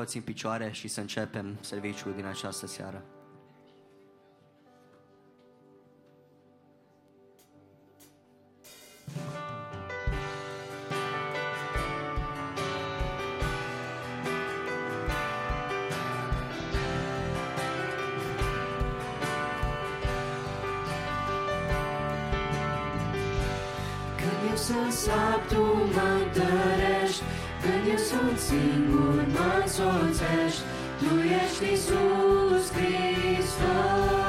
toți în picioare și să începem serviciul din această seară. Când eu sunt slab, tu mă întărești când eu sunt singur, mă însoțești, Tu ești Iisus Hristos.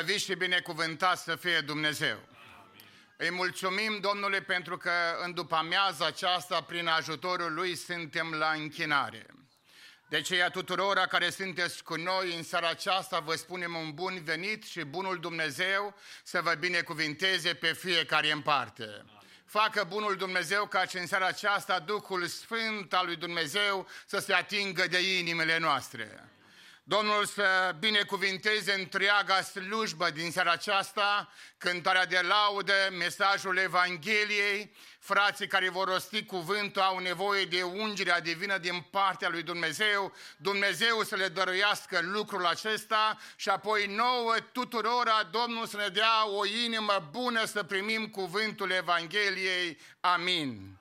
Slăvit și binecuvântat să fie Dumnezeu. Îi mulțumim, Domnule, pentru că în după amiaza aceasta, prin ajutorul Lui, suntem la închinare. De aceea tuturora care sunteți cu noi în seara aceasta, vă spunem un bun venit și bunul Dumnezeu să vă binecuvinteze pe fiecare în parte. Facă bunul Dumnezeu ca și în seara aceasta Duhul Sfânt al lui Dumnezeu să se atingă de inimile noastre. Domnul să binecuvinteze întreaga slujbă din seara aceasta, cântarea de laudă, mesajul Evangheliei, frații care vor rosti cuvântul au nevoie de ungerea divină din partea lui Dumnezeu, Dumnezeu să le dăruiască lucrul acesta și apoi nouă tuturora Domnul să ne dea o inimă bună să primim cuvântul Evangheliei. Amin.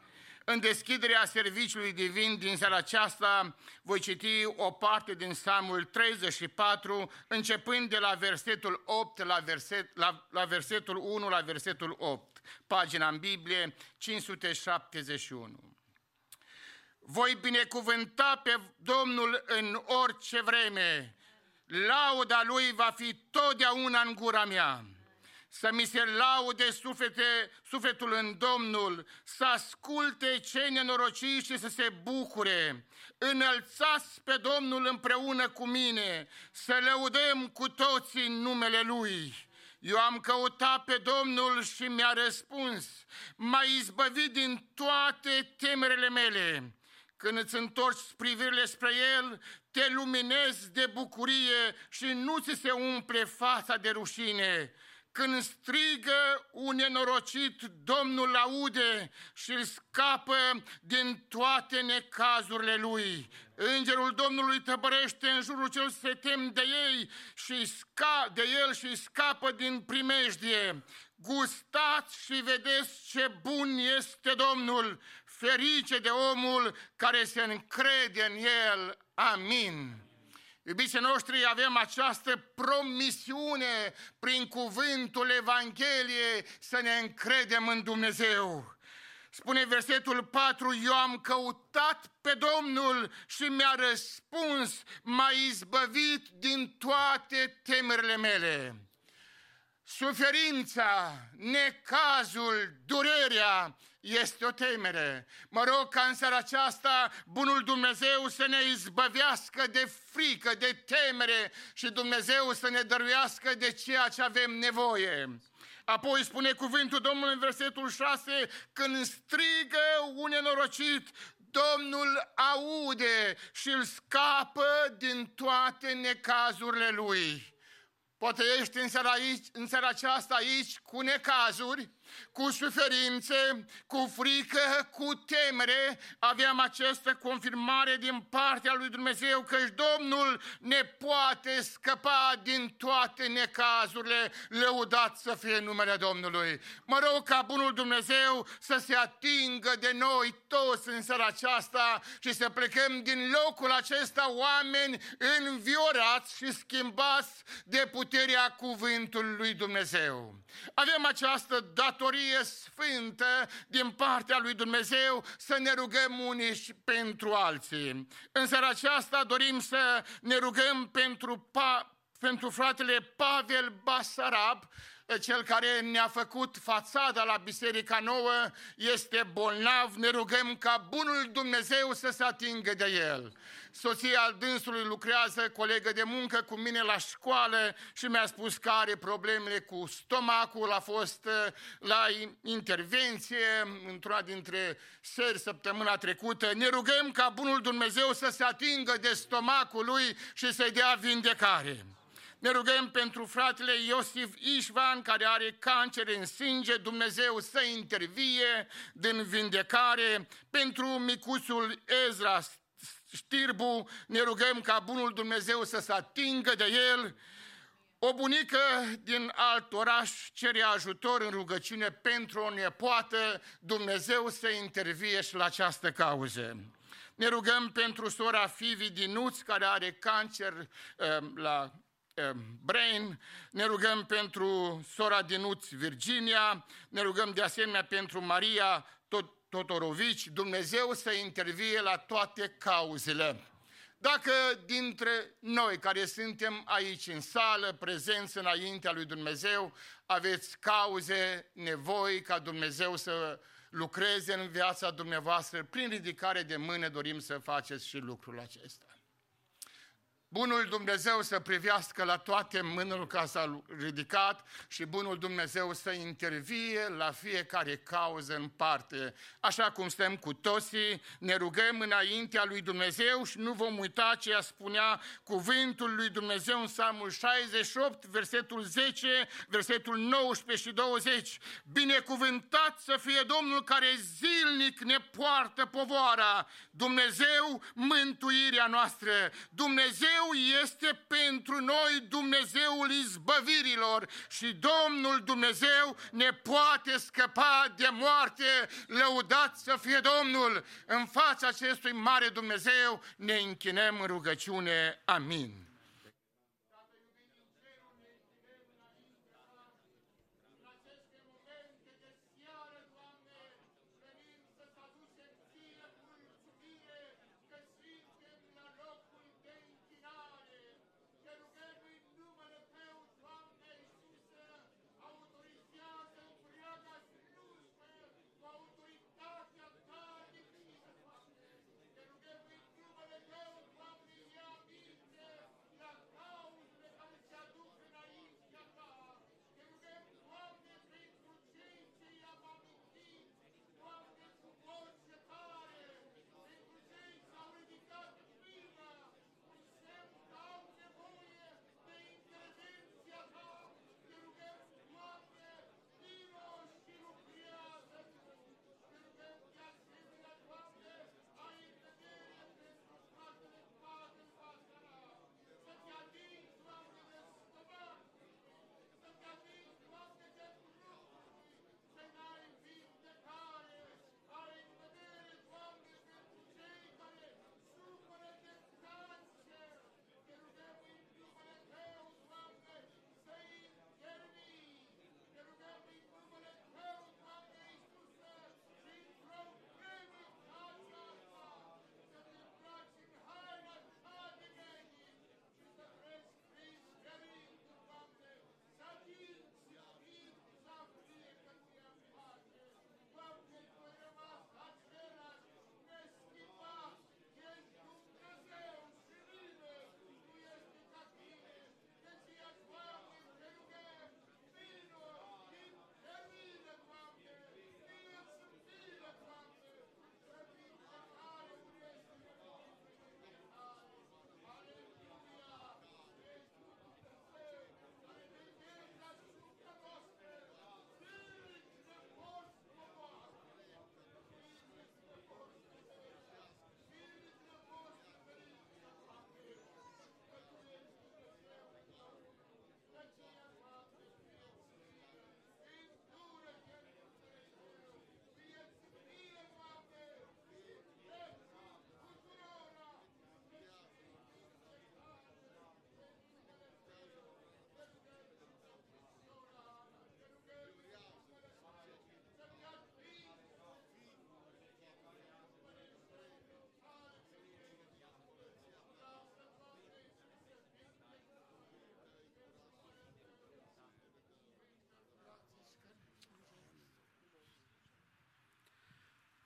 În deschiderea serviciului divin din seara aceasta voi citi o parte din Psalmul 34, începând de la versetul 8 la, verset, la, la versetul 1 la versetul 8, pagina în Biblie 571. Voi binecuvânta pe Domnul în orice vreme, lauda Lui va fi totdeauna în gura mea să mi se laude suflete, sufletul în Domnul, să asculte cei nenorociți și să se bucure. Înălțați pe Domnul împreună cu mine, să lăudăm cu toții în numele Lui. Eu am căutat pe Domnul și mi-a răspuns, m-a izbăvit din toate temerele mele. Când îți întorci privirile spre El, te luminezi de bucurie și nu ți se umple fața de rușine. Când strigă un nenorocit, Domnul aude și îl scapă din toate necazurile lui. Îngerul Domnului tăbărește în jurul cel se tem de ei și sca, de el și scapă din primejdie. Gustați și vedeți ce bun este Domnul, ferice de omul care se încrede în el. Amin. Iubiții noștri, avem această promisiune prin cuvântul Evangheliei să ne încredem în Dumnezeu. Spune versetul 4, eu am căutat pe Domnul și mi-a răspuns, m-a izbăvit din toate temerile mele. Suferința, necazul, durerea este o temere. Mă rog ca în seara aceasta bunul Dumnezeu să ne izbăvească de frică, de temere și Dumnezeu să ne dăruiască de ceea ce avem nevoie. Apoi spune cuvântul Domnului în versetul 6, când strigă un nenorocit, Domnul aude și îl scapă din toate necazurile lui. Poate ești în seara, aici, în seara aceasta aici cu necazuri, cu suferințe, cu frică, cu temere, aveam această confirmare din partea lui Dumnezeu că Domnul ne poate scăpa din toate necazurile, lăudat să fie numele Domnului. Mă rog ca bunul Dumnezeu să se atingă de noi toți în seara aceasta și să plecăm din locul acesta oameni înviorați și schimbați de puterea cuvântului lui Dumnezeu. Avem această datorie sfântă din partea lui Dumnezeu să ne rugăm unii și pentru alții. În seara aceasta dorim să ne rugăm pentru pa- pentru fratele Pavel Basarab, cel care ne-a făcut fațada la Biserica Nouă, este bolnav, ne rugăm ca bunul Dumnezeu să se atingă de el. Soția dânsului lucrează, colegă de muncă cu mine la școală și mi-a spus că are problemele cu stomacul, a fost uh, la intervenție într-una dintre seri săptămâna trecută. Ne rugăm ca bunul Dumnezeu să se atingă de stomacul lui și să-i dea vindecare. Ne rugăm pentru fratele Iosif Ișvan, care are cancer în sânge, Dumnezeu să intervie din vindecare, pentru micuțul Ezra Știrbu, ne rugăm ca bunul Dumnezeu să se atingă de el, o bunică din alt oraș cere ajutor în rugăciune pentru o nepoată, Dumnezeu să intervie și la această cauză. Ne rugăm pentru sora Fivi Dinuț, care are cancer uh, la Brain, ne rugăm pentru sora Dinuț Virginia, ne rugăm de asemenea pentru Maria Totorovici, Dumnezeu să intervie la toate cauzele. Dacă dintre noi care suntem aici în sală, prezenți înaintea lui Dumnezeu, aveți cauze, nevoi ca Dumnezeu să lucreze în viața dumneavoastră, prin ridicare de mână dorim să faceți și lucrul acesta. Bunul Dumnezeu să privească la toate mânurile ca s-a ridicat și Bunul Dumnezeu să intervie la fiecare cauză în parte. Așa cum stăm cu toții, ne rugăm înaintea lui Dumnezeu și nu vom uita ce a spunea cuvântul lui Dumnezeu în Psalmul 68, versetul 10, versetul 19 și 20. Binecuvântat să fie Domnul care zilnic ne poartă povoara, Dumnezeu mântuirea noastră, Dumnezeu Dumnezeu este pentru noi Dumnezeul izbăvirilor și Domnul Dumnezeu ne poate scăpa de moarte. Lăudat să fie Domnul! În fața acestui mare Dumnezeu ne închinăm în rugăciune. Amin.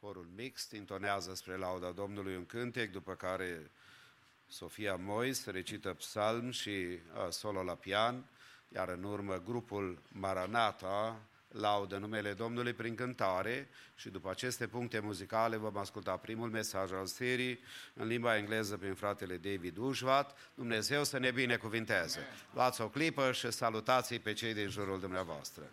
Corul mixt intonează spre lauda Domnului un cântec, după care Sofia Mois recită psalm și uh, solo la pian, iar în urmă grupul Maranata laudă numele Domnului prin cântare și după aceste puncte muzicale vom asculta primul mesaj al serii în limba engleză prin fratele David Ușvat. Dumnezeu să ne binecuvinteze. Luați o clipă și salutați pe cei din jurul dumneavoastră.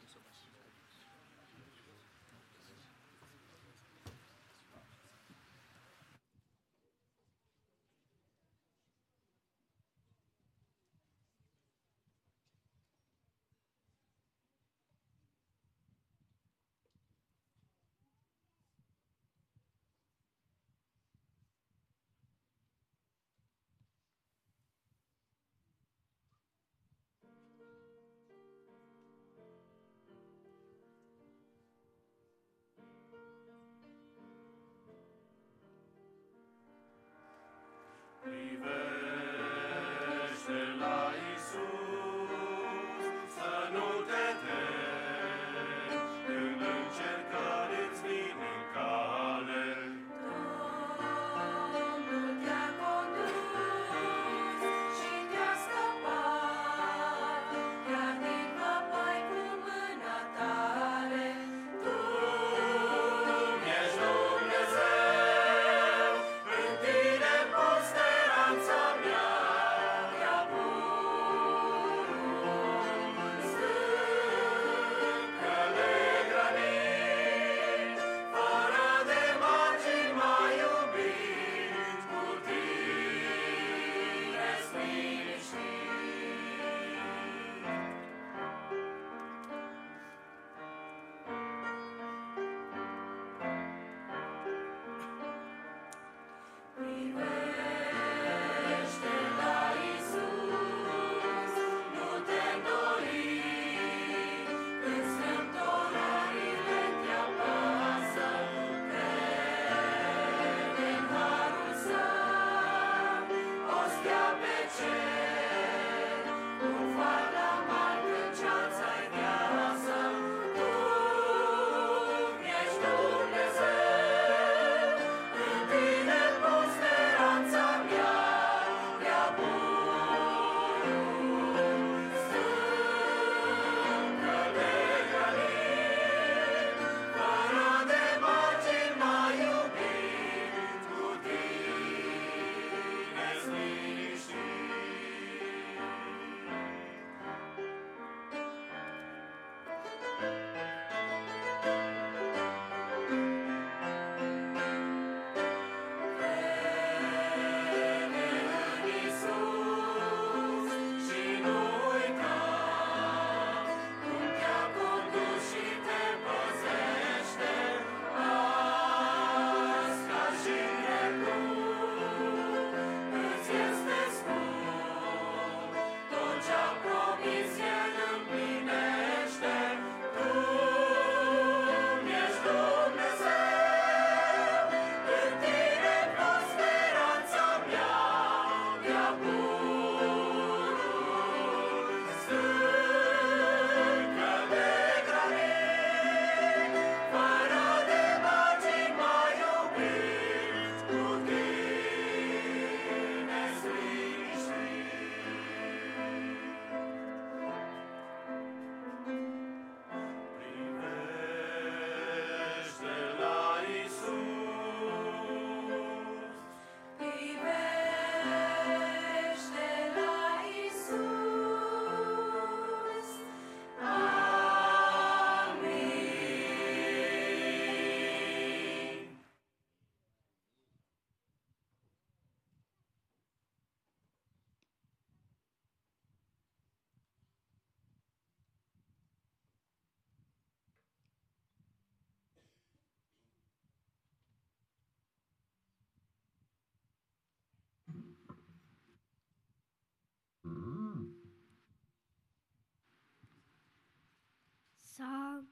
Psalm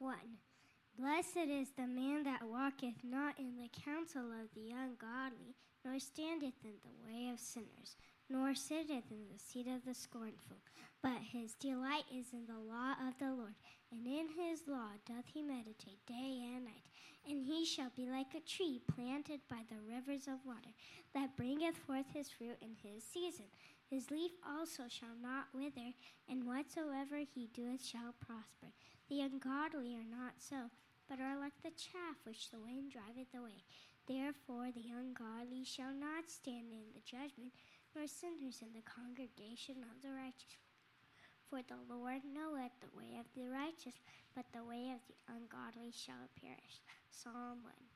1 Blessed is the man that walketh not in the counsel of the ungodly, nor standeth in the way of sinners, nor sitteth in the seat of the scornful. But his delight is in the law of the Lord, and in his law doth he meditate day and night. And he shall be like a tree planted by the rivers of water, that bringeth forth his fruit in his season. His leaf also shall not wither, and whatsoever he doeth shall prosper. The ungodly are not so, but are like the chaff which the wind driveth away. Therefore the ungodly shall not stand in the judgment, nor sinners in the congregation of the righteous. For the Lord knoweth the way of the righteous, but the way of the ungodly shall perish. Psalm 1.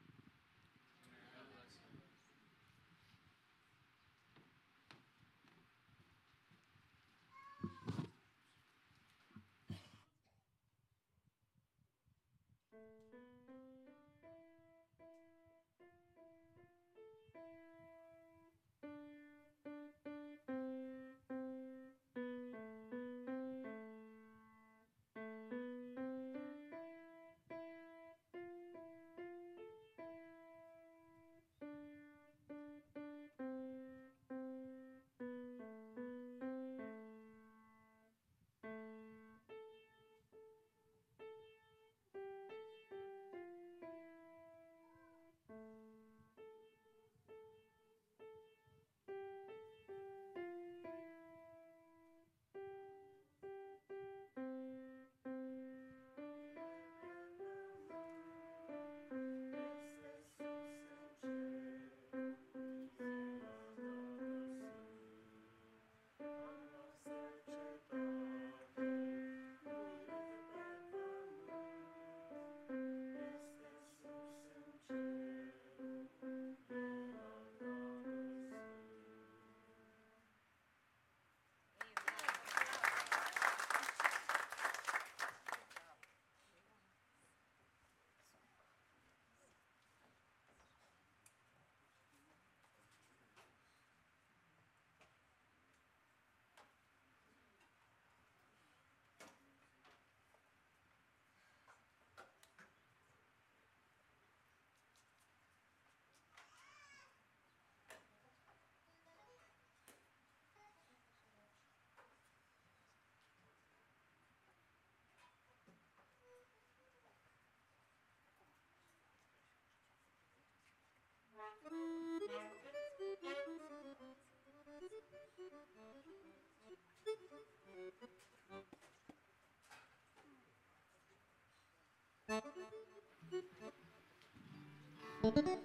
Mi-e dor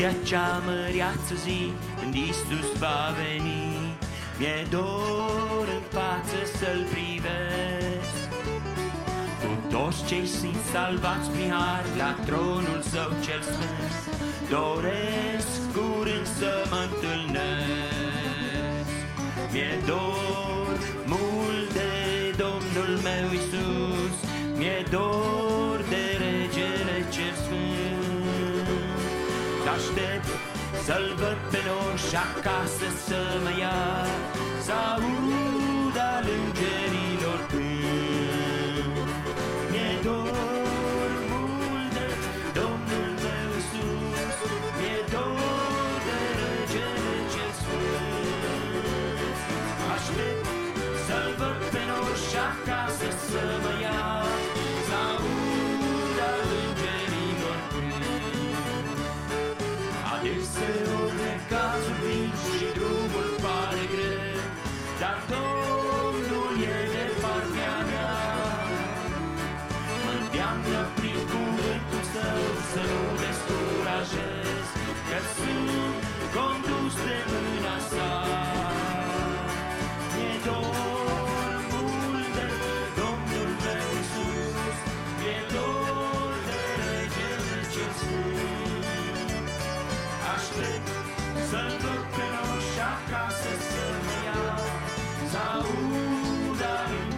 de acea măreață zi când Iisus va veni Mi-e dor în față să-L privesc. Cu toți cei sunt salvați prin har la tronul Său cel sfânt Doresc curând să mă întâlnesc. Mi-e dor mult de Domnul meu Iisus Mi-e dor de regele cel sfânt aștept Să-l văd pe noș acasă să mă ia Să aud al îngerilor cânt Mi-e dor mult de Domnul meu sus Mi-e dor de regele ce sfânt. Aștept să-l văd pe noș acasă să mă ia Dar Domnul e de partea mea. Mă îndeamnă prin cuvântul său Să nu descurajez Că sunt condus de mâna sa. E Domnul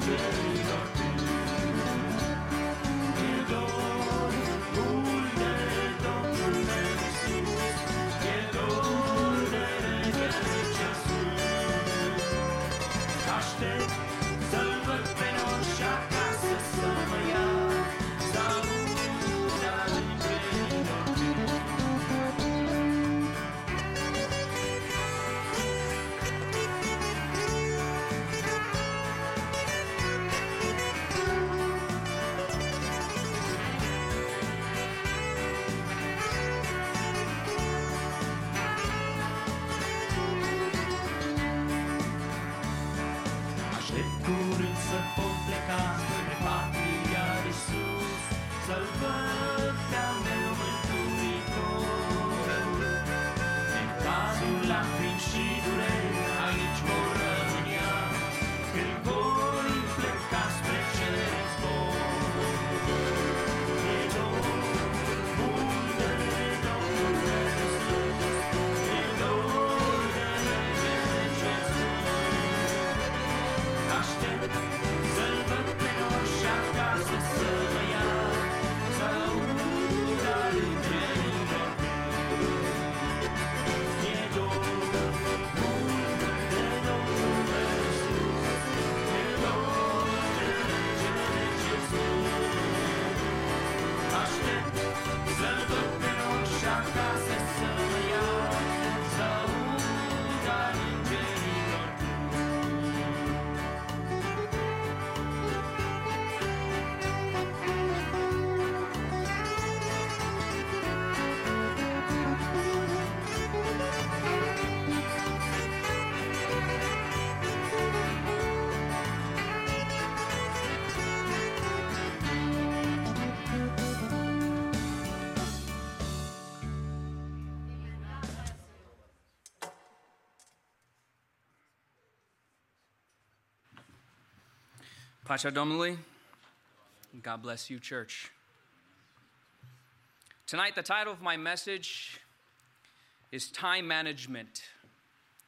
Să Pacea Domnului. God bless you, church. Tonight, the title of my message is Time Management.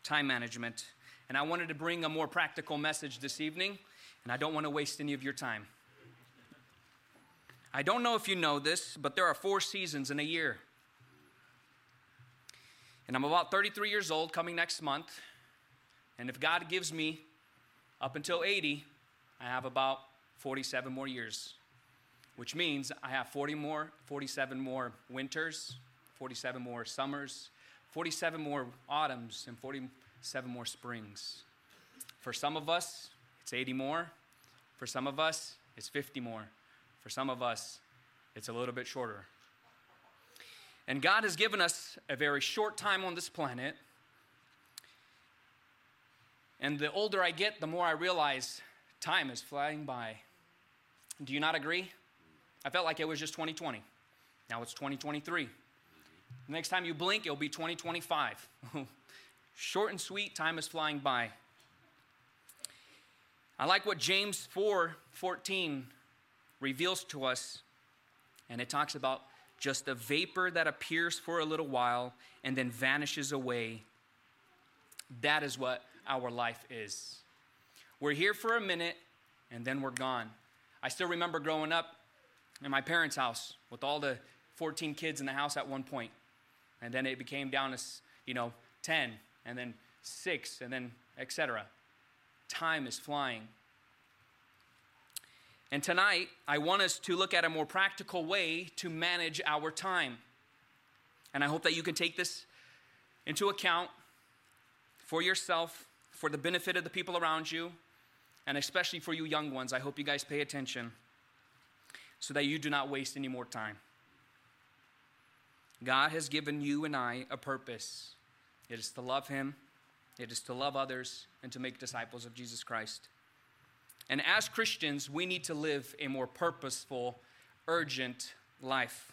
Time Management. And I wanted to bring a more practical message this evening, and I don't want to waste any of your time. I don't know if you know this, but there are four seasons in a year. And I'm about 33 years old coming next month. And if God gives me up until 80, I have about 47 more years, which means I have 40 more, 47 more winters, 47 more summers, 47 more autumns, and 47 more springs. For some of us, it's 80 more. For some of us, it's 50 more. For some of us, it's a little bit shorter. And God has given us a very short time on this planet. And the older I get, the more I realize time is flying by. Do you not agree? I felt like it was just 2020. Now it's 2023. The next time you blink, it'll be 2025. Short and sweet, time is flying by. I like what James 4 14 reveals to us, and it talks about just a vapor that appears for a little while and then vanishes away. That is what our life is. We're here for a minute and then we're gone. I still remember growing up in my parents' house with all the 14 kids in the house at one point. And then it became down to, you know, 10 and then 6 and then etc. Time is flying. And tonight, I want us to look at a more practical way to manage our time. And I hope that you can take this into account for yourself, for the benefit of the people around you, and especially for you young ones. I hope you guys pay attention so that you do not waste any more time. God has given you and I a purpose it is to love Him, it is to love others, and to make disciples of Jesus Christ. And as Christians, we need to live a more purposeful, urgent life.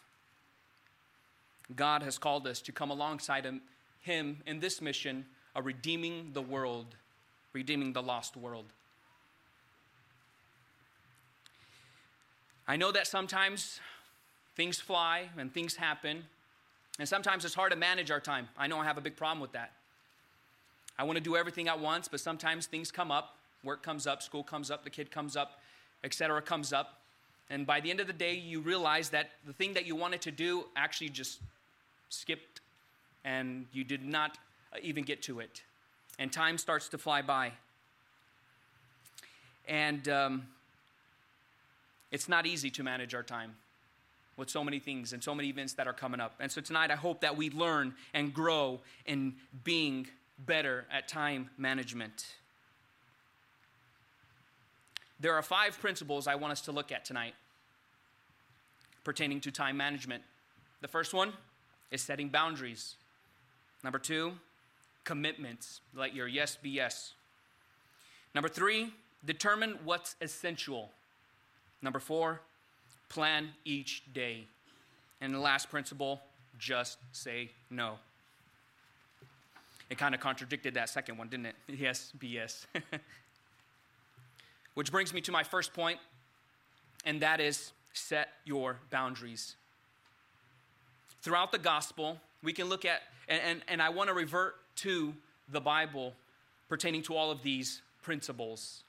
God has called us to come alongside him, him in this mission of redeeming the world, redeeming the lost world. I know that sometimes things fly and things happen, And sometimes it's hard to manage our time. I know I have a big problem with that. I want to do everything at once, but sometimes things come up. Work comes up, school comes up, the kid comes up, etc. comes up. And by the end of the day, you realize that the thing that you wanted to do actually just skipped and you did not even get to it. And time starts to fly by. And um, it's not easy to manage our time with so many things and so many events that are coming up. And so tonight, I hope that we learn and grow in being better at time management. There are five principles I want us to look at tonight pertaining to time management. The first one is setting boundaries. Number two, commitments. Let your yes be yes. Number three, determine what's essential. Number four, plan each day. And the last principle, just say no. It kind of contradicted that second one, didn't it? Yes, yes. Which brings me to my first point, and that is set your boundaries. Throughout the gospel, we can look at, and, and, and I want to revert to the Bible pertaining to all of these principles.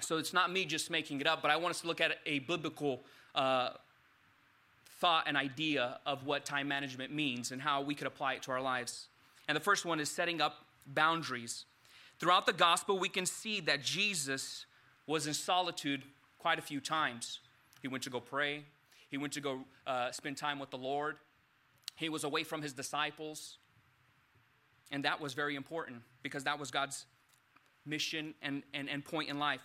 So it's not me just making it up, but I want us to look at a biblical uh, thought and idea of what time management means and how we could apply it to our lives. And the first one is setting up boundaries. Throughout the gospel, we can see that Jesus was in solitude quite a few times. He went to go pray, he went to go uh, spend time with the Lord, he was away from his disciples. And that was very important because that was God's mission and, and, and point in life.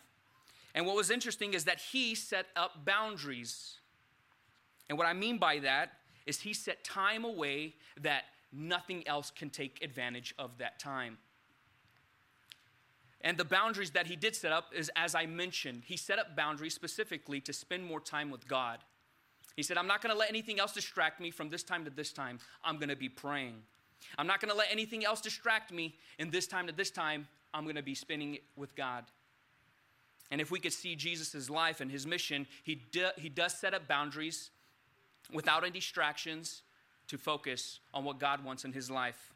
And what was interesting is that he set up boundaries. And what I mean by that is he set time away that nothing else can take advantage of that time. And the boundaries that he did set up is, as I mentioned, he set up boundaries specifically to spend more time with God. He said, I'm not going to let anything else distract me from this time to this time. I'm going to be praying. I'm not going to let anything else distract me in this time to this time. I'm going to be spending it with God. And if we could see Jesus' life and his mission, he, do, he does set up boundaries without any distractions to focus on what God wants in his life.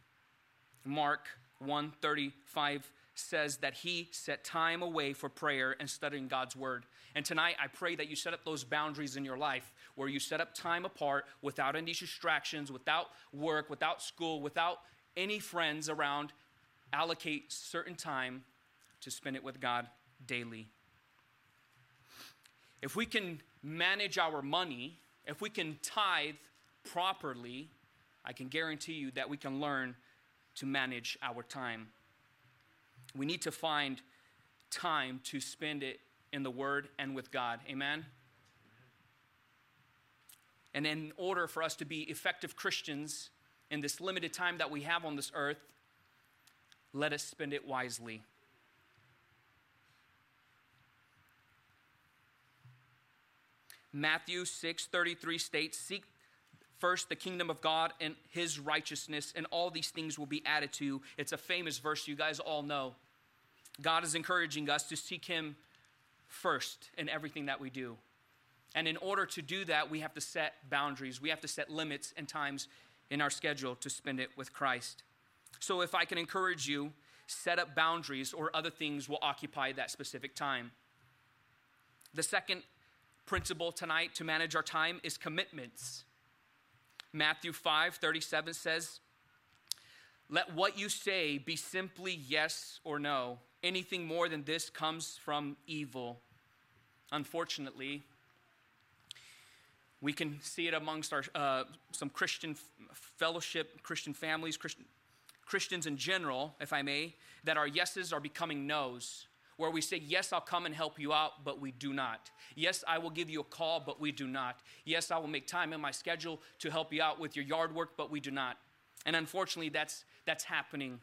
Mark 135 says that he set time away for prayer and studying God's word. And tonight, I pray that you set up those boundaries in your life where you set up time apart without any distractions, without work, without school, without any friends around. Allocate certain time to spend it with God daily. If we can manage our money, if we can tithe properly, I can guarantee you that we can learn to manage our time. We need to find time to spend it in the Word and with God. Amen? And in order for us to be effective Christians in this limited time that we have on this earth, let us spend it wisely. Matthew 6:33 states, "Seek first the kingdom of God and his righteousness, and all these things will be added to you. It's a famous verse you guys all know. God is encouraging us to seek him first in everything that we do. And in order to do that, we have to set boundaries. We have to set limits and times in our schedule to spend it with Christ. So, if I can encourage you, set up boundaries, or other things will occupy that specific time. The second principle tonight to manage our time is commitments. Matthew 5 37 says, Let what you say be simply yes or no. Anything more than this comes from evil. Unfortunately, we can see it amongst our, uh, some Christian fellowship, Christian families, Christian, Christians in general, if I may, that our yeses are becoming nos where we say, Yes, I'll come and help you out, but we do not. Yes, I will give you a call, but we do not. Yes, I will make time in my schedule to help you out with your yard work, but we do not. And unfortunately, that's, that's happening.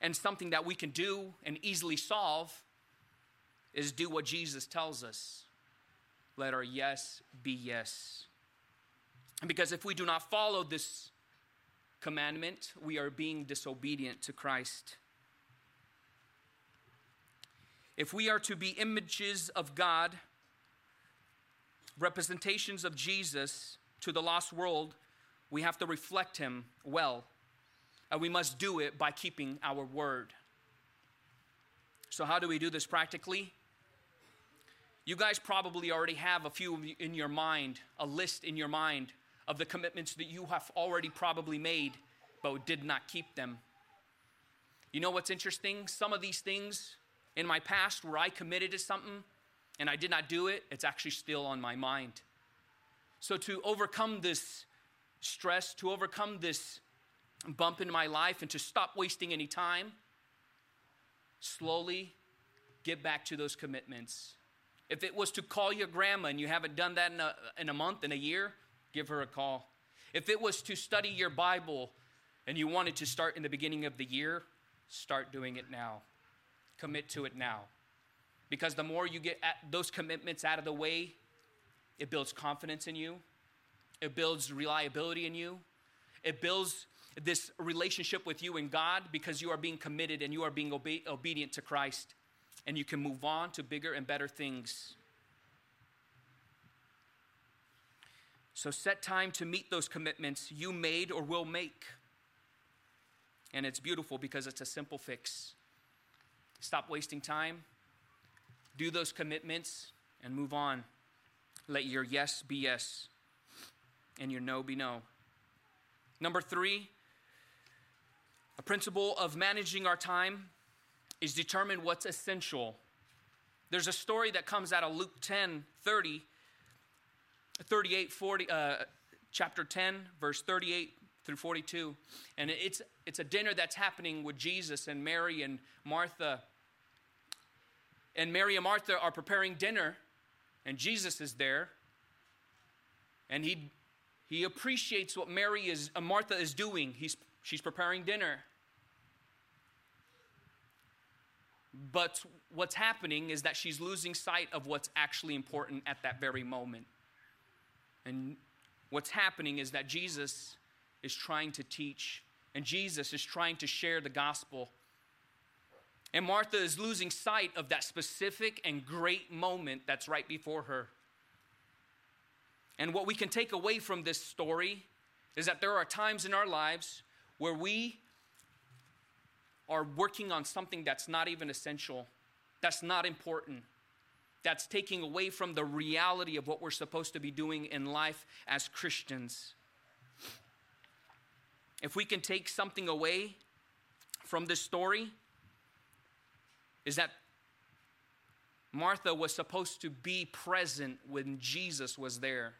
And something that we can do and easily solve is do what Jesus tells us let our yes be yes. Because if we do not follow this commandment, we are being disobedient to Christ. If we are to be images of God, representations of Jesus to the lost world, we have to reflect Him well. And we must do it by keeping our word. So, how do we do this practically? You guys probably already have a few in your mind, a list in your mind of the commitments that you have already probably made, but did not keep them. You know what's interesting? Some of these things in my past where I committed to something and I did not do it, it's actually still on my mind. So, to overcome this stress, to overcome this bump in my life, and to stop wasting any time, slowly get back to those commitments. If it was to call your grandma and you haven't done that in a, in a month, in a year, give her a call. If it was to study your Bible and you wanted to start in the beginning of the year, start doing it now. Commit to it now. Because the more you get those commitments out of the way, it builds confidence in you, it builds reliability in you, it builds this relationship with you and God because you are being committed and you are being obe- obedient to Christ. And you can move on to bigger and better things. So set time to meet those commitments you made or will make. And it's beautiful because it's a simple fix. Stop wasting time, do those commitments, and move on. Let your yes be yes and your no be no. Number three, a principle of managing our time is determine what's essential. There's a story that comes out of Luke 10 30, 38, 40, uh, chapter 10, verse 38 through 42. And it's, it's a dinner that's happening with Jesus and Mary and Martha. And Mary and Martha are preparing dinner, and Jesus is there. And he, he appreciates what Mary is, uh, Martha is doing. He's, she's preparing dinner. But what's happening is that she's losing sight of what's actually important at that very moment. And what's happening is that Jesus is trying to teach, and Jesus is trying to share the gospel. And Martha is losing sight of that specific and great moment that's right before her. And what we can take away from this story is that there are times in our lives where we are working on something that's not even essential, that's not important, that's taking away from the reality of what we're supposed to be doing in life as Christians. If we can take something away from this story, is that Martha was supposed to be present when Jesus was there.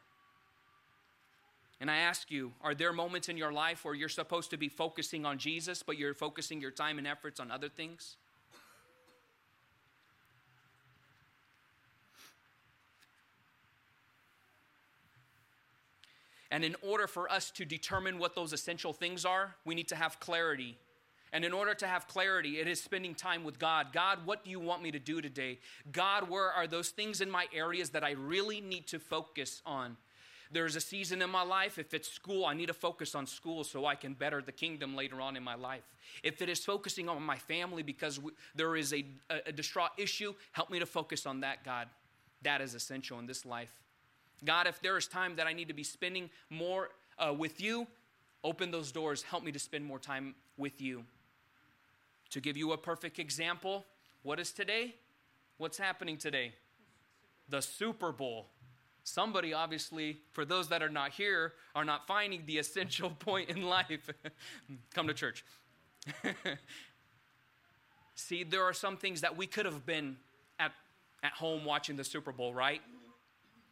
And I ask you, are there moments in your life where you're supposed to be focusing on Jesus, but you're focusing your time and efforts on other things? And in order for us to determine what those essential things are, we need to have clarity. And in order to have clarity, it is spending time with God. God, what do you want me to do today? God, where are those things in my areas that I really need to focus on? There's a season in my life, if it's school, I need to focus on school so I can better the kingdom later on in my life. If it is focusing on my family because we, there is a, a, a distraught issue, help me to focus on that, God. That is essential in this life. God, if there is time that I need to be spending more uh, with you, open those doors. Help me to spend more time with you. To give you a perfect example, what is today? What's happening today? The Super Bowl. Somebody, obviously, for those that are not here, are not finding the essential point in life. Come to church. See, there are some things that we could have been at, at home watching the Super Bowl, right?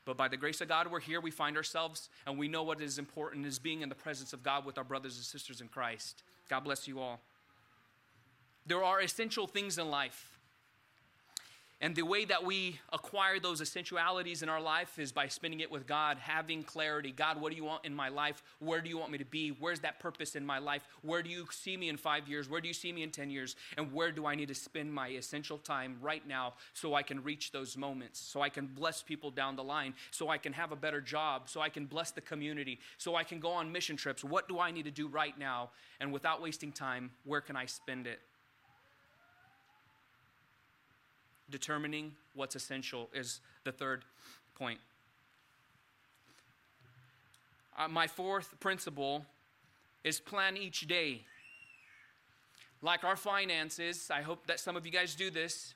But by the grace of God, we're here, we find ourselves, and we know what is important is being in the presence of God with our brothers and sisters in Christ. God bless you all. There are essential things in life. And the way that we acquire those essentialities in our life is by spending it with God, having clarity. God, what do you want in my life? Where do you want me to be? Where's that purpose in my life? Where do you see me in five years? Where do you see me in 10 years? And where do I need to spend my essential time right now so I can reach those moments, so I can bless people down the line, so I can have a better job, so I can bless the community, so I can go on mission trips? What do I need to do right now? And without wasting time, where can I spend it? Determining what's essential is the third point. Uh, my fourth principle is plan each day. Like our finances, I hope that some of you guys do this,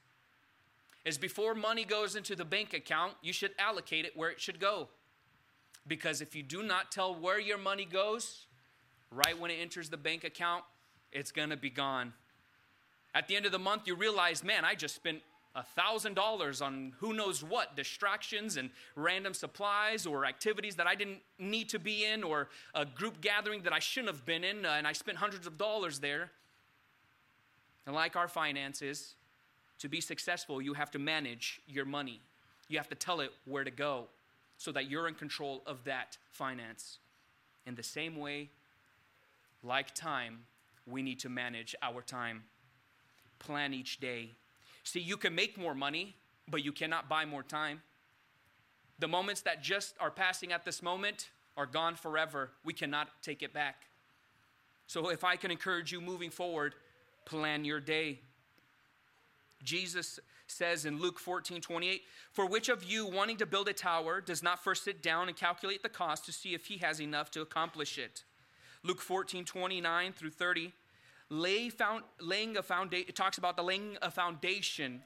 is before money goes into the bank account, you should allocate it where it should go. Because if you do not tell where your money goes, right when it enters the bank account, it's gonna be gone. At the end of the month, you realize, man, I just spent $1,000 on who knows what distractions and random supplies or activities that I didn't need to be in or a group gathering that I shouldn't have been in, uh, and I spent hundreds of dollars there. And like our finances, to be successful, you have to manage your money. You have to tell it where to go so that you're in control of that finance. In the same way, like time, we need to manage our time. Plan each day. See, you can make more money, but you cannot buy more time. The moments that just are passing at this moment are gone forever. We cannot take it back. So, if I can encourage you moving forward, plan your day. Jesus says in Luke 14 28, For which of you wanting to build a tower does not first sit down and calculate the cost to see if he has enough to accomplish it? Luke 14 29 through 30, lay found, laying a foundation, it talks about the laying a foundation.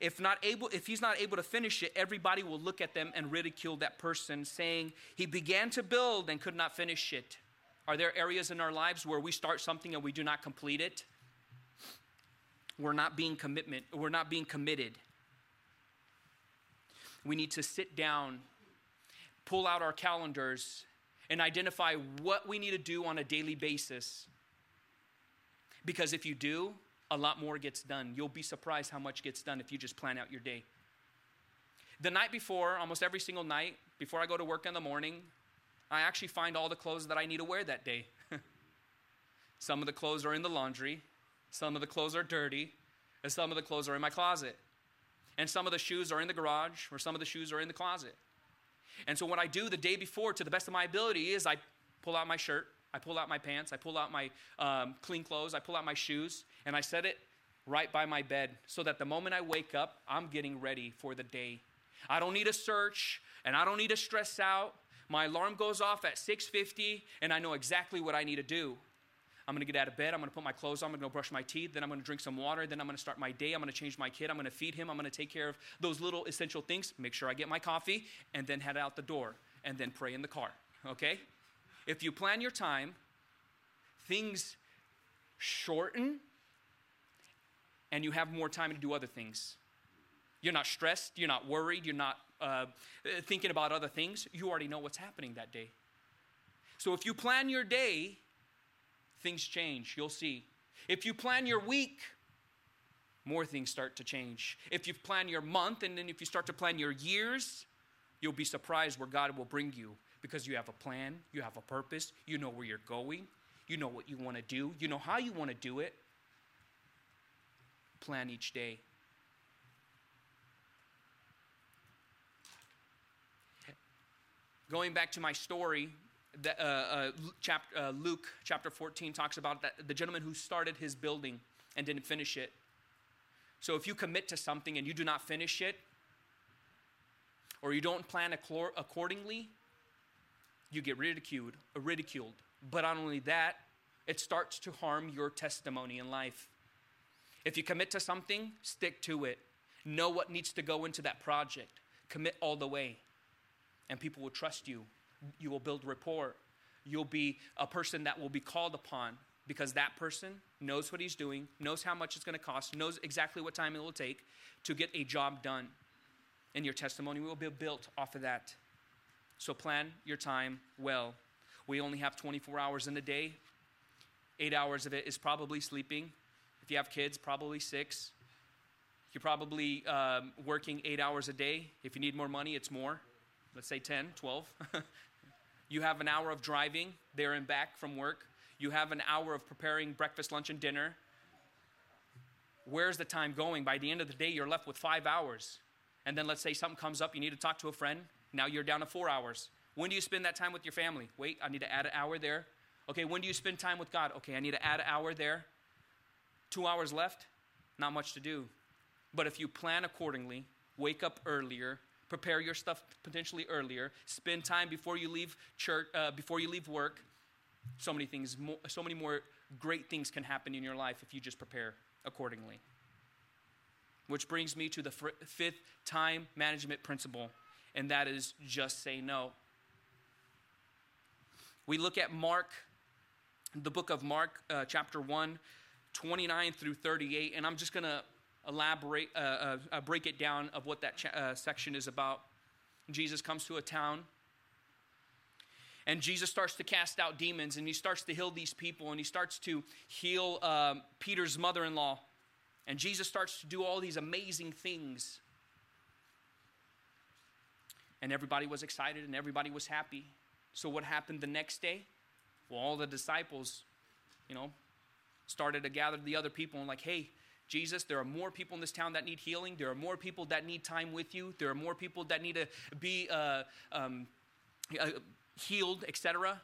If not able, if he's not able to finish it, everybody will look at them and ridicule that person, saying he began to build and could not finish it. Are there areas in our lives where we start something and we do not complete it? we're not being commitment we're not being committed we need to sit down pull out our calendars and identify what we need to do on a daily basis because if you do a lot more gets done you'll be surprised how much gets done if you just plan out your day the night before almost every single night before i go to work in the morning i actually find all the clothes that i need to wear that day some of the clothes are in the laundry some of the clothes are dirty, and some of the clothes are in my closet. And some of the shoes are in the garage, or some of the shoes are in the closet. And so, what I do the day before, to the best of my ability, is I pull out my shirt, I pull out my pants, I pull out my um, clean clothes, I pull out my shoes, and I set it right by my bed so that the moment I wake up, I'm getting ready for the day. I don't need to search and I don't need to stress out. My alarm goes off at 6:50 and I know exactly what I need to do. I'm going to get out of bed. I'm going to put my clothes on. I'm going to brush my teeth. Then I'm going to drink some water. Then I'm going to start my day. I'm going to change my kid. I'm going to feed him. I'm going to take care of those little essential things. Make sure I get my coffee and then head out the door and then pray in the car. Okay? If you plan your time, things shorten and you have more time to do other things. You're not stressed. You're not worried. You're not uh, thinking about other things. You already know what's happening that day. So if you plan your day, things change. You'll see. If you plan your week, more things start to change. If you plan your month and then if you start to plan your years, you'll be surprised where God will bring you because you have a plan, you have a purpose, you know where you're going, you know what you want to do, you know how you want to do it. Plan each day. Going back to my story, the, uh, uh, chapter, uh, Luke chapter 14 talks about that, the gentleman who started his building and didn't finish it. So if you commit to something and you do not finish it, or you don't plan accordingly, you get ridiculed, ridiculed. But not only that, it starts to harm your testimony in life. If you commit to something, stick to it. Know what needs to go into that project. Commit all the way. And people will trust you you will build rapport. You'll be a person that will be called upon because that person knows what he's doing, knows how much it's going to cost, knows exactly what time it will take to get a job done. And your testimony will be built off of that. So plan your time well. We only have 24 hours in a day. Eight hours of it is probably sleeping. If you have kids, probably six. You're probably um, working eight hours a day. If you need more money, it's more. Let's say 10, 12. You have an hour of driving there and back from work. You have an hour of preparing breakfast, lunch, and dinner. Where's the time going? By the end of the day, you're left with five hours. And then let's say something comes up, you need to talk to a friend. Now you're down to four hours. When do you spend that time with your family? Wait, I need to add an hour there. Okay, when do you spend time with God? Okay, I need to add an hour there. Two hours left, not much to do. But if you plan accordingly, wake up earlier, prepare your stuff potentially earlier, spend time before you leave church, uh, before you leave work. So many things, so many more great things can happen in your life if you just prepare accordingly. Which brings me to the fifth time management principle, and that is just say no. We look at Mark, the book of Mark, uh, chapter 1, 29 through 38, and I'm just going to elaborate, uh, uh, uh, break it down of what that cha- uh, section is about. Jesus comes to a town, and Jesus starts to cast out demons, and he starts to heal these people, and he starts to heal um, Peter's mother in law. And Jesus starts to do all these amazing things. And everybody was excited and everybody was happy. So, what happened the next day? Well, all the disciples, you know, started to gather the other people and, like, hey, Jesus, there are more people in this town that need healing. There are more people that need time with you. There are more people that need to be uh, um, uh, healed, etc.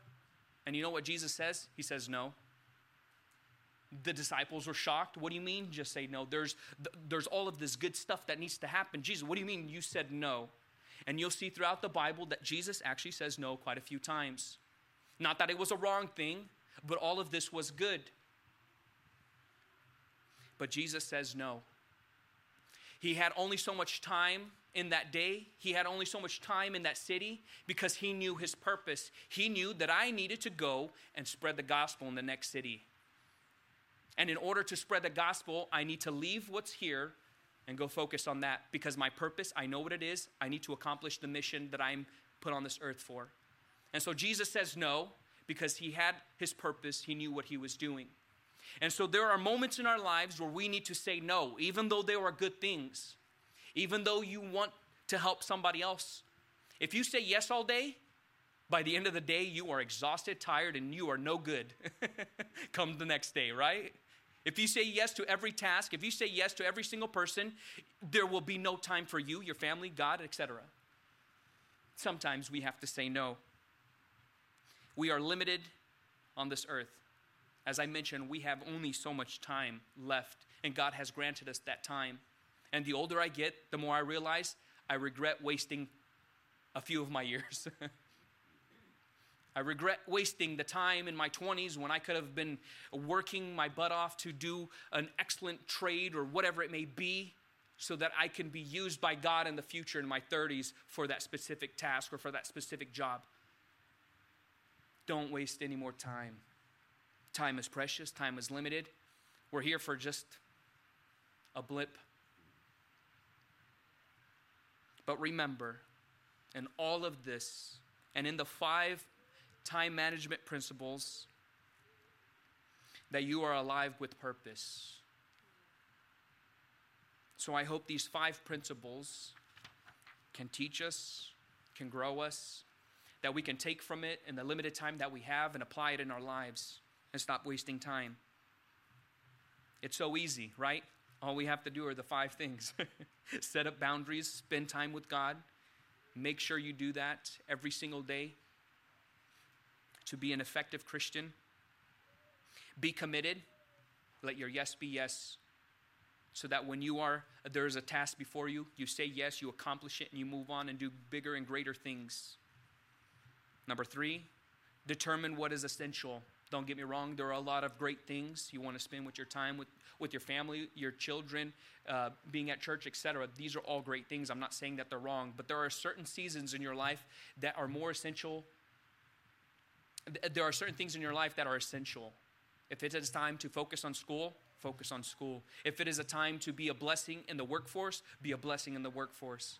And you know what Jesus says? He says, no. The disciples were shocked. What do you mean? Just say no. There's, there's all of this good stuff that needs to happen. Jesus, what do you mean you said no? And you'll see throughout the Bible that Jesus actually says no quite a few times. Not that it was a wrong thing, but all of this was good. But Jesus says no. He had only so much time in that day. He had only so much time in that city because he knew his purpose. He knew that I needed to go and spread the gospel in the next city. And in order to spread the gospel, I need to leave what's here and go focus on that because my purpose, I know what it is. I need to accomplish the mission that I'm put on this earth for. And so Jesus says no because he had his purpose, he knew what he was doing. And so there are moments in our lives where we need to say no, even though there are good things, even though you want to help somebody else. If you say yes all day, by the end of the day, you are exhausted, tired, and you are no good. Come the next day, right? If you say yes to every task, if you say yes to every single person, there will be no time for you, your family, God, etc. Sometimes we have to say no. We are limited on this earth. As I mentioned, we have only so much time left, and God has granted us that time. And the older I get, the more I realize I regret wasting a few of my years. I regret wasting the time in my 20s when I could have been working my butt off to do an excellent trade or whatever it may be so that I can be used by God in the future in my 30s for that specific task or for that specific job. Don't waste any more time. Time is precious, time is limited. We're here for just a blip. But remember, in all of this, and in the five time management principles that you are alive with purpose. So I hope these five principles can teach us, can grow us, that we can take from it in the limited time that we have and apply it in our lives and stop wasting time. It's so easy, right? All we have to do are the five things set up boundaries, spend time with God, make sure you do that every single day to be an effective Christian. Be committed. Let your yes be yes. So that when you are, there's a task before you, you say yes, you accomplish it, and you move on and do bigger and greater things. Number three, determine what is essential. Don't get me wrong, there are a lot of great things you want to spend with your time, with, with your family, your children, uh, being at church, etc. These are all great things. I'm not saying that they're wrong, but there are certain seasons in your life that are more essential there are certain things in your life that are essential. If it is time to focus on school, focus on school. If it is a time to be a blessing in the workforce, be a blessing in the workforce.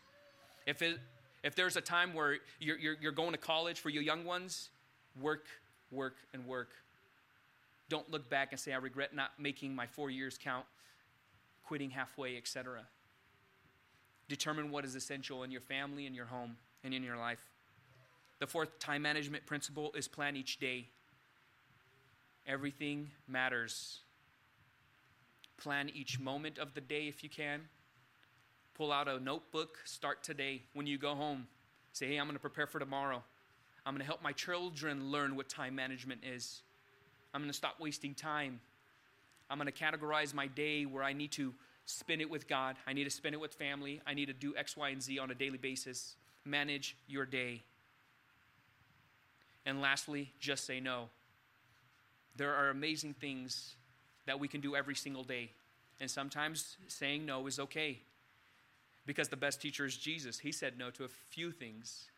If, it, if there's a time where you're, you're, you're going to college for your young ones, work, work, and work. Don't look back and say, I regret not making my four years count, quitting halfway, etc. Determine what is essential in your family, in your home, and in your life. The fourth time management principle is plan each day. Everything matters. Plan each moment of the day if you can. Pull out a notebook, start today. When you go home, say, hey, I'm going to prepare for tomorrow. I'm going to help my children learn what time management is. I'm going to stop wasting time. I'm going to categorize my day where I need to spend it with God. I need to spend it with family. I need to do X, Y, and Z on a daily basis. Manage your day. And lastly, just say no. There are amazing things that we can do every single day. And sometimes saying no is okay. Because the best teacher is Jesus. He said no to a few things.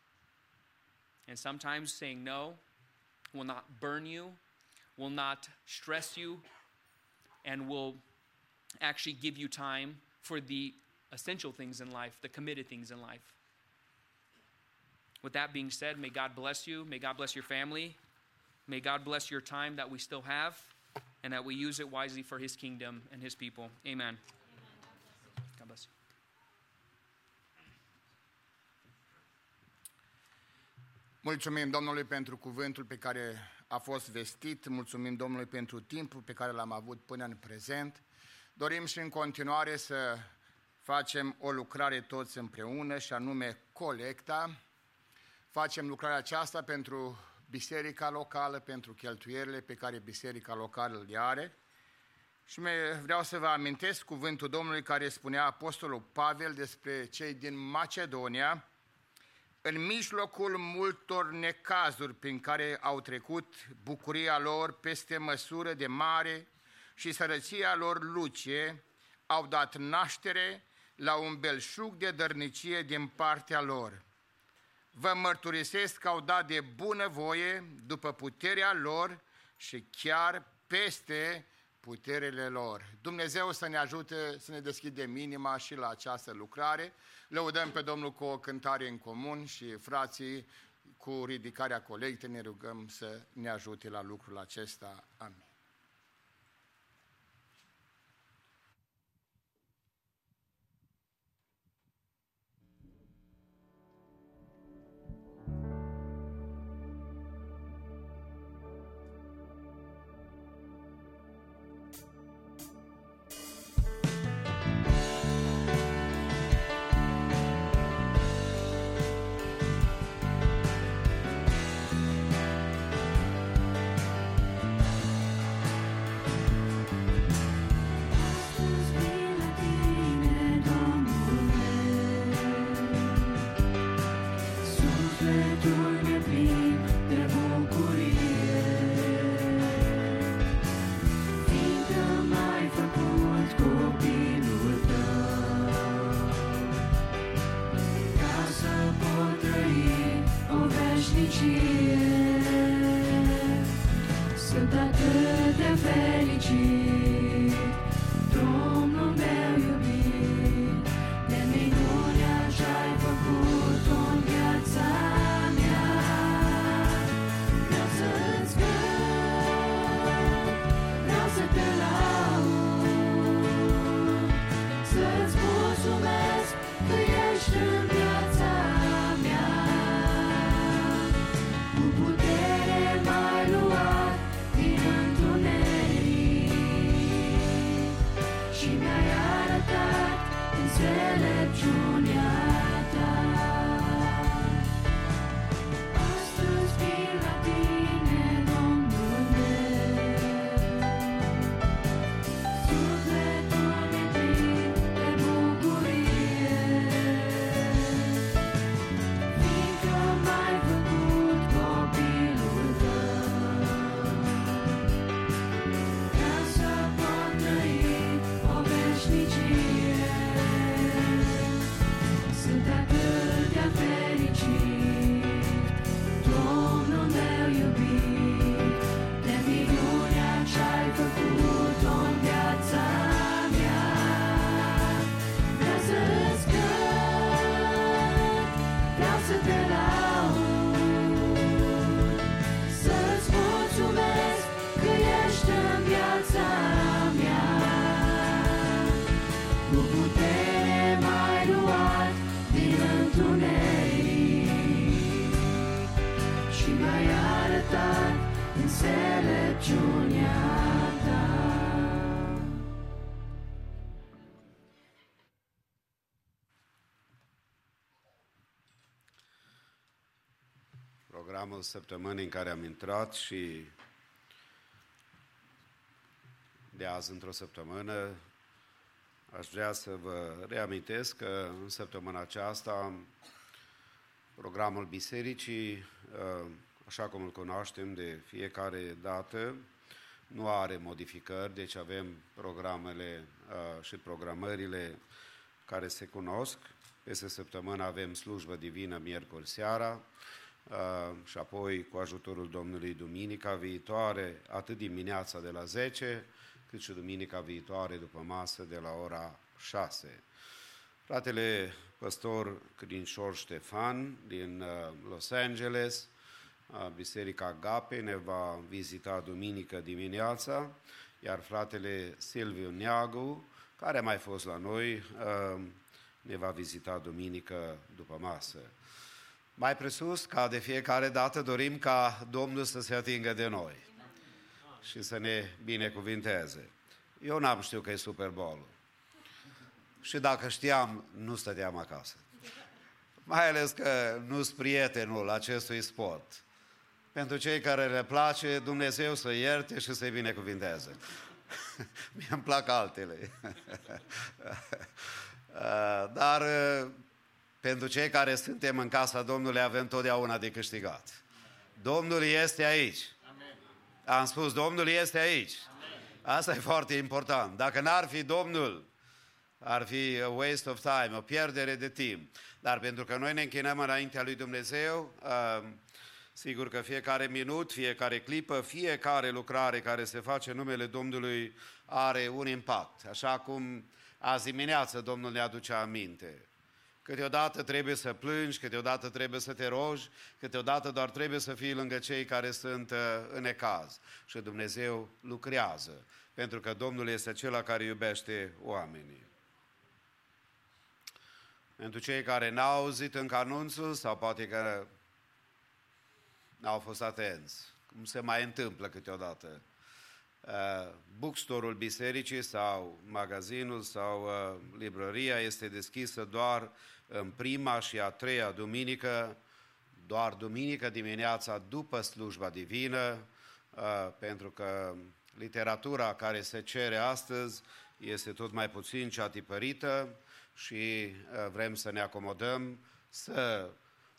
And sometimes saying no will not burn you, will not stress you, and will actually give you time for the essential things in life, the committed things in life. With that being said, may God bless you. May God bless your family. May God bless your time that we still have and that we use it wisely for His kingdom and His people. Amen. God bless you. Mulțumim Domnului pentru cuvântul pe care a fost vestit, mulțumim Domnului pentru timpul pe care l-am avut până în prezent. Dorim și în continuare să facem o lucrare toți împreună și anume colecta. Facem lucrarea aceasta pentru biserica locală, pentru cheltuierile pe care biserica locală le are. Și vreau să vă amintesc cuvântul Domnului care spunea Apostolul Pavel despre cei din Macedonia, în mijlocul multor necazuri prin care au trecut, bucuria lor peste măsură de mare și sărăția lor lucie, au dat naștere la un belșug de dărnicie din partea lor. Vă mărturisesc că au dat de bună voie, după puterea lor și chiar peste puterele lor. Dumnezeu să ne ajute să ne deschidem inima și la această lucrare. Lăudăm pe Domnul cu o cântare în comun și frații cu ridicarea colectei ne rugăm să ne ajute la lucrul acesta. Amin. Înțelepciunea programul săptămânii în care am intrat și de azi într-o săptămână aș vrea să vă reamintesc că în săptămâna aceasta programul bisericii, uh, așa cum îl cunoaștem de fiecare dată, nu are modificări, deci avem programele uh, și programările care se cunosc. Peste săptămână avem slujbă divină miercuri seara uh, și apoi cu ajutorul Domnului duminica viitoare, atât dimineața de la 10, cât și duminica viitoare după masă de la ora 6. Fratele păstor Crinșor Ștefan din uh, Los Angeles, Biserica Agape, ne va vizita duminică dimineața, iar fratele Silviu Neagu, care a mai fost la noi, uh, ne va vizita duminică după masă. Mai presus, ca de fiecare dată, dorim ca Domnul să se atingă de noi și să ne binecuvinteze. Eu n-am știut că e Super Bowl. Și dacă știam, nu stăteam acasă. Mai ales că nu sunt prietenul acestui sport. Pentru cei care le place, Dumnezeu să ierte și să-i binecuvinteze. Mie îmi plac altele. Dar pentru cei care suntem în casa Domnului avem totdeauna de câștigat. Domnul este aici. Am spus, Domnul este aici. Asta e foarte important. Dacă n-ar fi Domnul, ar fi a waste of time, o pierdere de timp. Dar pentru că noi ne închinăm înaintea lui Dumnezeu, uh, sigur că fiecare minut, fiecare clipă, fiecare lucrare care se face în numele Domnului are un impact. Așa cum azi dimineață Domnul ne aduce aminte. Câteodată trebuie să plângi, câteodată trebuie să te rogi, câteodată doar trebuie să fii lângă cei care sunt uh, în ecaz. Și Dumnezeu lucrează, pentru că Domnul este acela care iubește oamenii. Pentru cei care n-au auzit încă anunțul sau poate că n-au fost atenți, cum se mai întâmplă câteodată. Uh, bookstore-ul bisericii sau magazinul sau uh, librăria este deschisă doar în prima și a treia duminică, doar duminică dimineața după slujba divină, uh, pentru că literatura care se cere astăzi este tot mai puțin cea tipărită și uh, vrem să ne acomodăm, să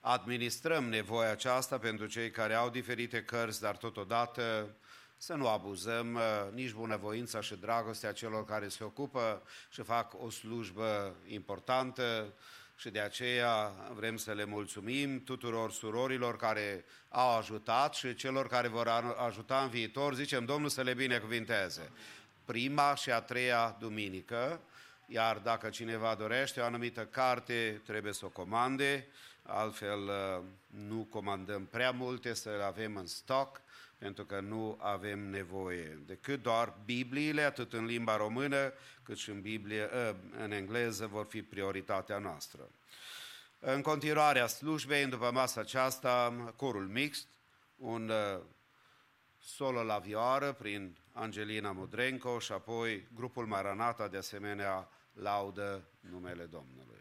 administrăm nevoia aceasta pentru cei care au diferite cărți, dar totodată să nu abuzăm uh, nici bunăvoința și dragostea celor care se ocupă și fac o slujbă importantă și de aceea vrem să le mulțumim tuturor surorilor care au ajutat și celor care vor ajuta în viitor. Zicem Domnul să le binecuvinteze. Prima și a treia duminică, iar dacă cineva dorește o anumită carte, trebuie să o comande, altfel uh, nu comandăm prea multe, să le avem în stoc, pentru că nu avem nevoie decât doar Bibliile, atât în limba română, cât și în, Biblie, ă, în engleză, vor fi prioritatea noastră. În continuarea slujbei, după masa aceasta, corul mixt, un ă, solo la vioară prin Angelina Mudrenco și apoi grupul Maranata, de asemenea, laudă numele Domnului.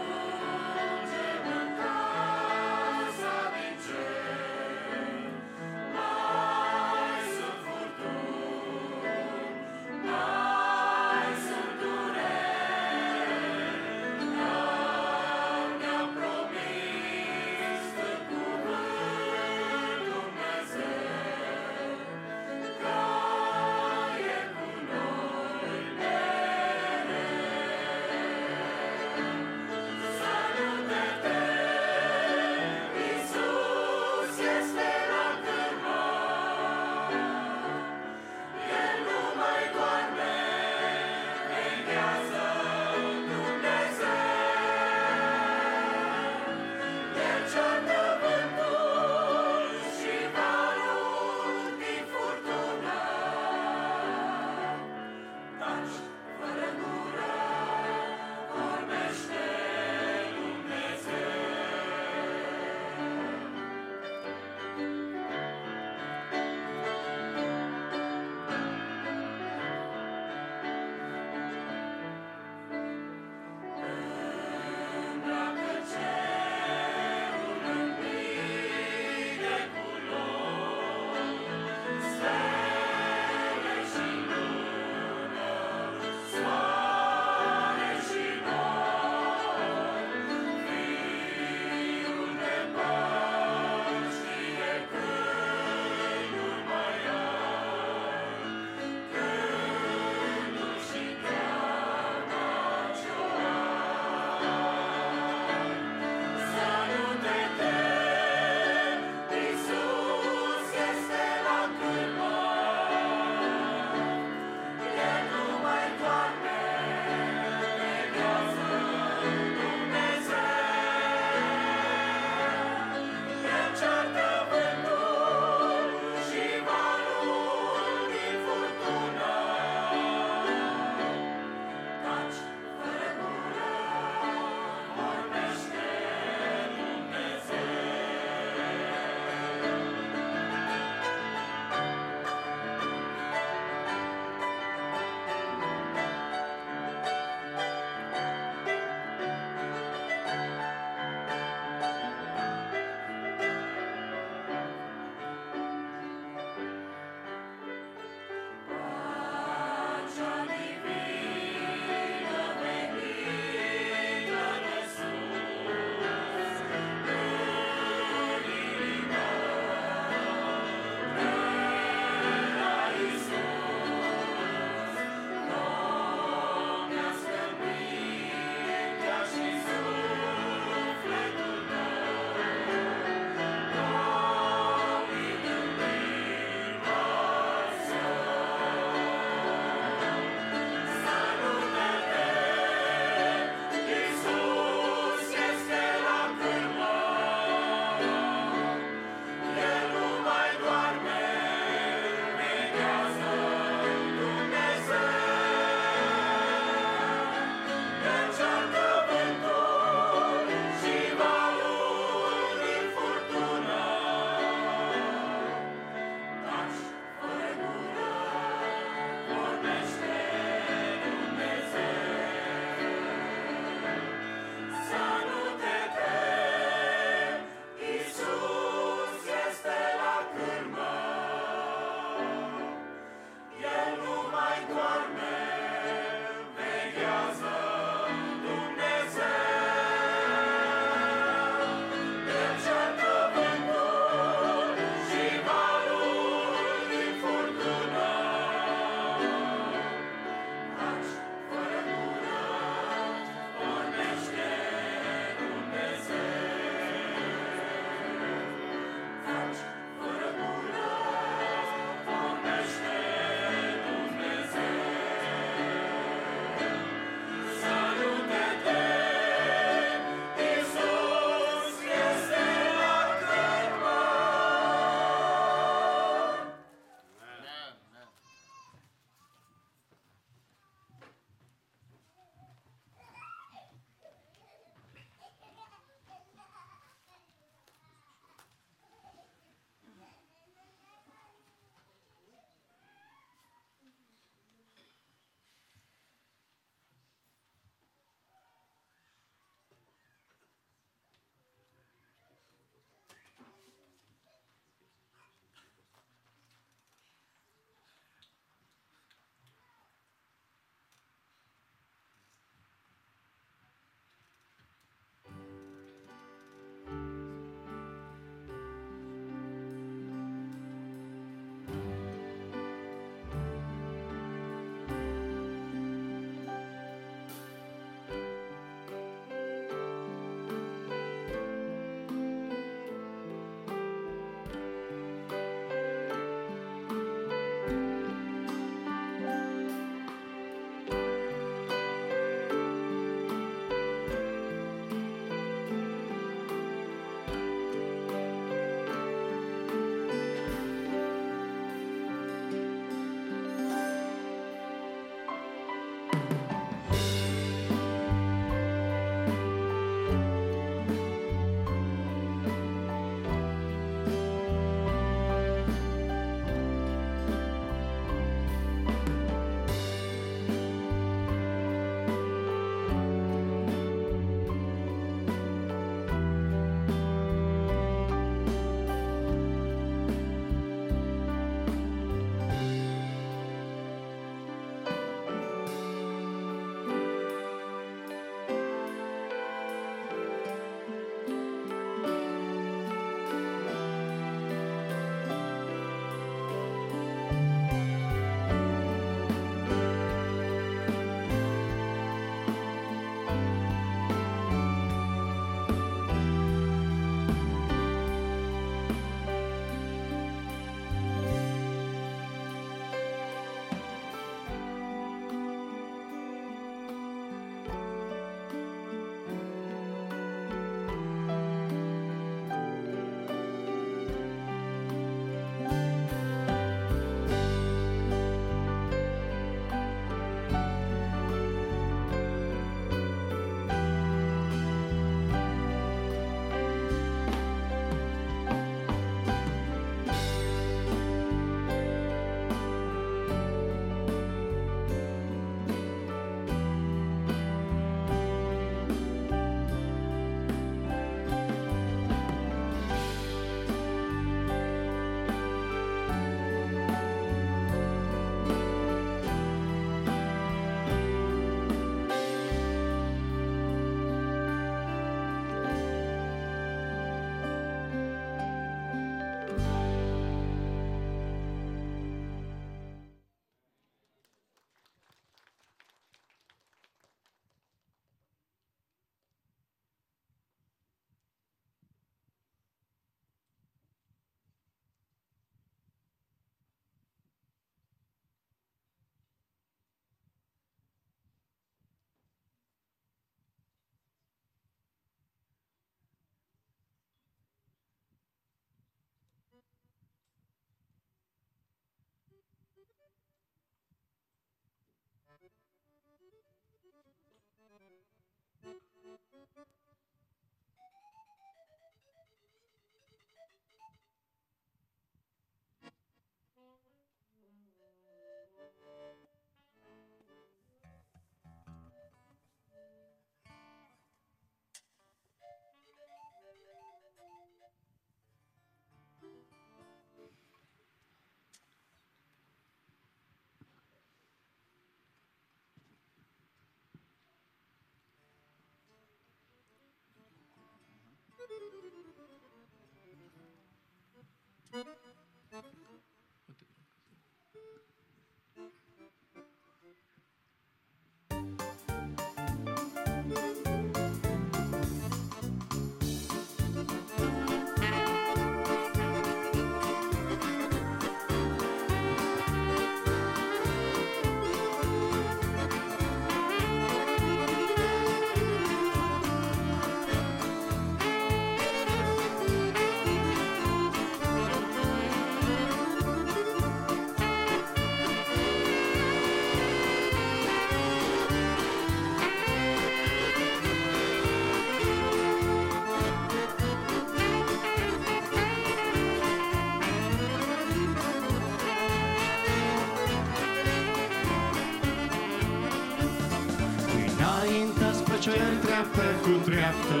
Cer treaptă cu treaptă.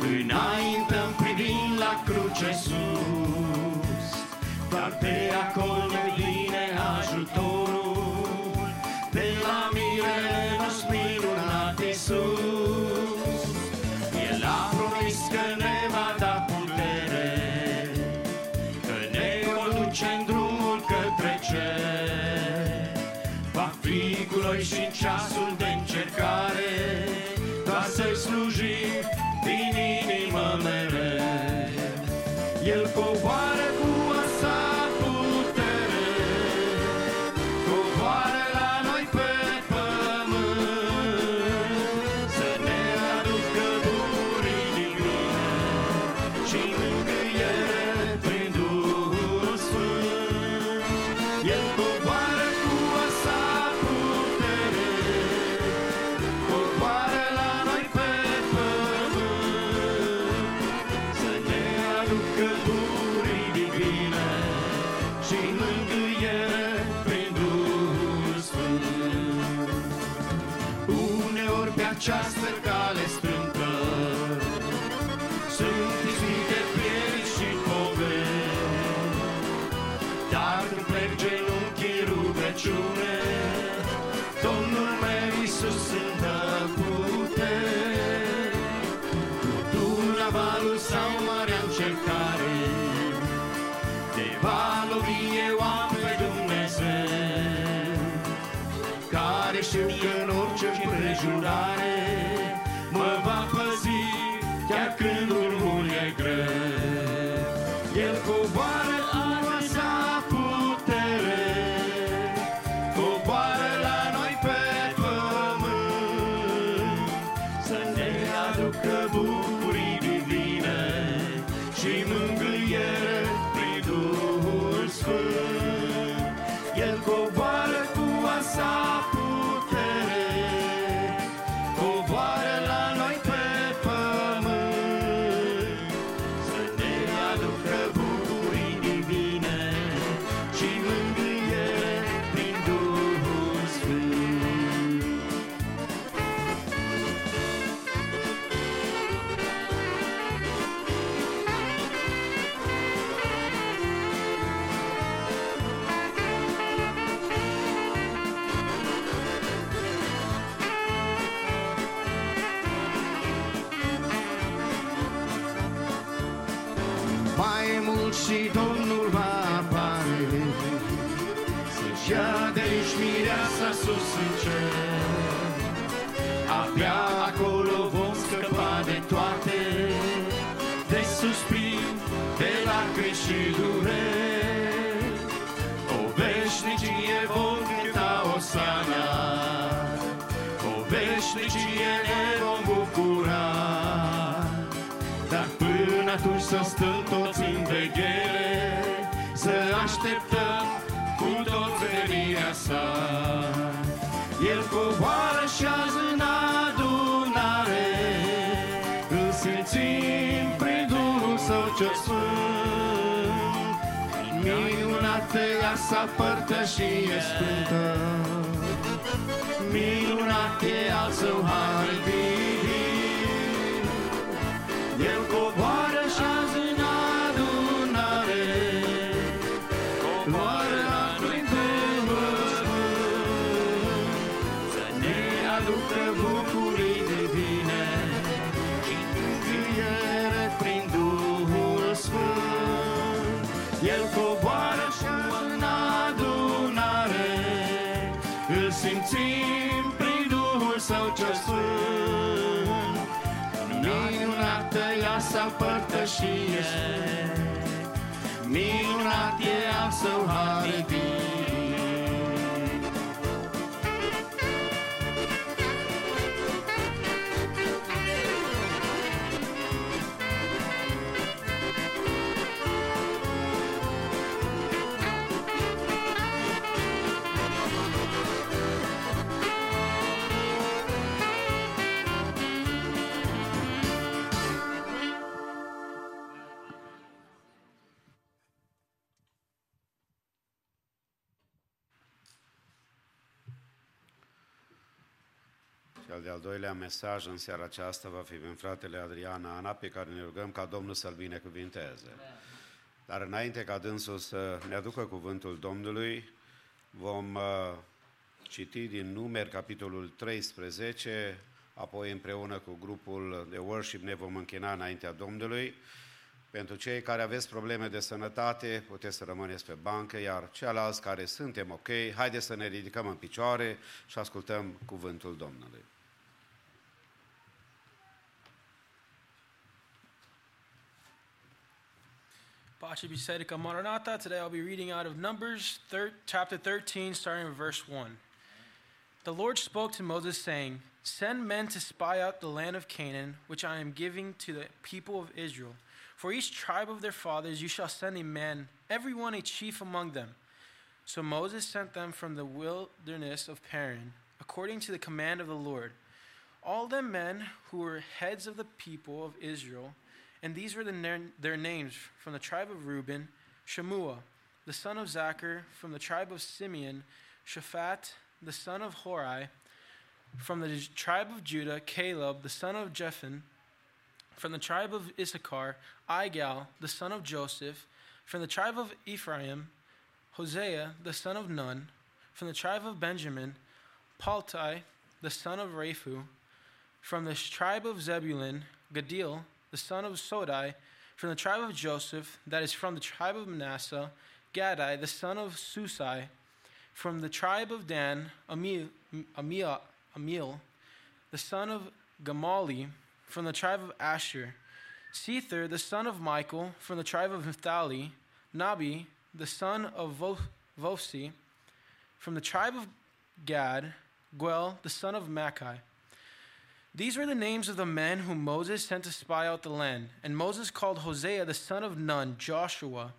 Înaintăm privind la cruce sus. Dar de acolo ne vine ajutorul. De la mirele nostru minunat Iisus. El a promis că ne va da putere Că ne conduce în drumul către cer. Va fi cu noi și în ceasul și dureri. O veșnicie vom cânta Osana. O veșnicie ne vom bucura. Dar până atunci să stăm toți în veghere Să așteptăm cu tot venirea sa. El coboară și azi Minunată ea sa părtășie sfântă. Minunat e al său har divin. El coboară și azi în adunare Coboară la prin Duhul Sfânt Să ne aducă bucurii divine Și mângâiere prin Duhul Sfânt său cel sfânt. Minunată ea să părtășie, minunat e al său har divin. Doilea mesaj în seara aceasta va fi din fratele Adrian Ana, pe care ne rugăm ca Domnul să-l binecuvinteze. Dar înainte ca dânsul să ne aducă cuvântul Domnului, vom uh, citi din numeri capitolul 13, apoi împreună cu grupul de worship ne vom închina înaintea Domnului. Pentru cei care aveți probleme de sănătate, puteți să rămâneți pe bancă, iar ceilalți care suntem ok, haideți să ne ridicăm în picioare și ascultăm cuvântul Domnului. Maranatha. Today I'll be reading out of Numbers thir- chapter 13, starting with verse 1. The Lord spoke to Moses, saying, Send men to spy out the land of Canaan, which I am giving to the people of Israel. For each tribe of their fathers you shall send a man, every one a chief among them. So Moses sent them from the wilderness of Paran, according to the command of the Lord. All them men who were heads of the people of Israel, and these were the, their names from the tribe of Reuben, Shemua, the son of Zachar, from the tribe of Simeon, Shaphat, the son of Horai, from the tribe of Judah, Caleb, the son of Jephan, from the tribe of Issachar, Igal, the son of Joseph, from the tribe of Ephraim, Hosea, the son of Nun, from the tribe of Benjamin, Paltai, the son of Raphu, from the tribe of Zebulun, Gadil, the son of Sodai, from the tribe of Joseph, that is from the tribe of Manasseh, Gadai, the son of Susai, from the tribe of Dan, Amiel, Amil the son of Gamali, from the tribe of Asher, Sether, the son of Michael, from the tribe of Naphtali, Nabi, the son of Vo- Vosi, from the tribe of Gad, Guel, the son of Machi. These were the names of the men whom Moses sent to spy out the land. And Moses called Hosea the son of Nun, Joshua.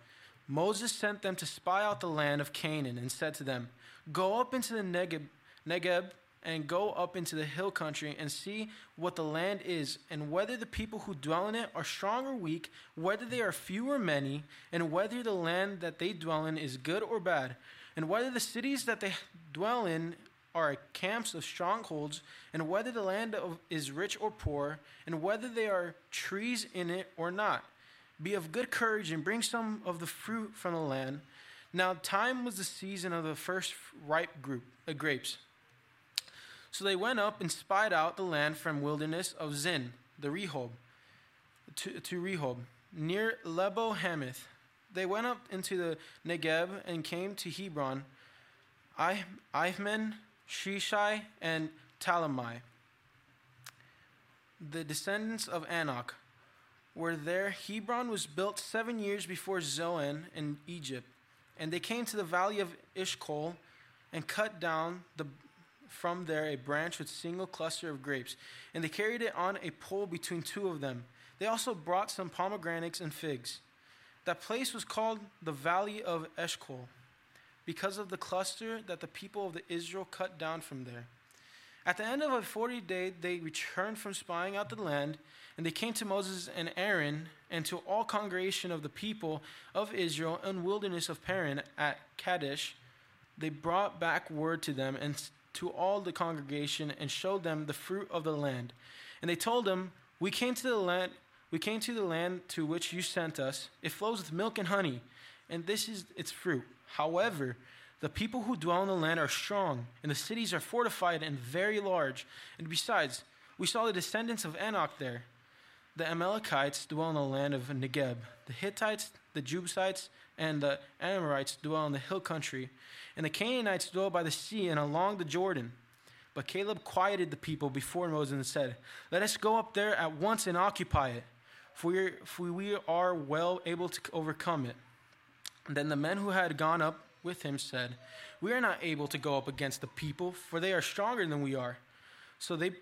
Moses sent them to spy out the land of Canaan and said to them, Go up into the Negeb, Negeb and go up into the hill country and see what the land is, and whether the people who dwell in it are strong or weak, whether they are few or many, and whether the land that they dwell in is good or bad, and whether the cities that they dwell in are camps of strongholds, and whether the land of, is rich or poor, and whether there are trees in it or not. Be of good courage and bring some of the fruit from the land. Now, time was the season of the first ripe group, uh, grapes. So they went up and spied out the land from wilderness of Zin, the Rehob, to, to Rehob, near Lebo Hamath. They went up into the Negeb and came to Hebron, I- Shishai, and Talamai. The descendants of Anak were there. Hebron was built seven years before Zoan in Egypt. And they came to the valley of Ishkol and cut down the from there a branch with single cluster of grapes, and they carried it on a pole between two of them. They also brought some pomegranates and figs. That place was called the Valley of Eshcol, because of the cluster that the people of the Israel cut down from there. At the end of a forty day, they returned from spying out the land, and they came to Moses and Aaron and to all congregation of the people of Israel in wilderness of Paran at Kadesh. They brought back word to them and to all the congregation and showed them the fruit of the land. And they told them, "We came to the land. We came to the land to which you sent us. It flows with milk and honey, and this is its fruit. However, the people who dwell in the land are strong, and the cities are fortified and very large. And besides, we saw the descendants of Enoch there. The Amalekites dwell in the land of Negeb. The Hittites, the Jebusites, and the Amorites dwell in the hill country. And the Canaanites dwell by the sea and along the Jordan. But Caleb quieted the people before Moses and said, Let us go up there at once and occupy it, for we are well able to overcome it. Then the men who had gone up with him said, We are not able to go up against the people, for they are stronger than we are. So they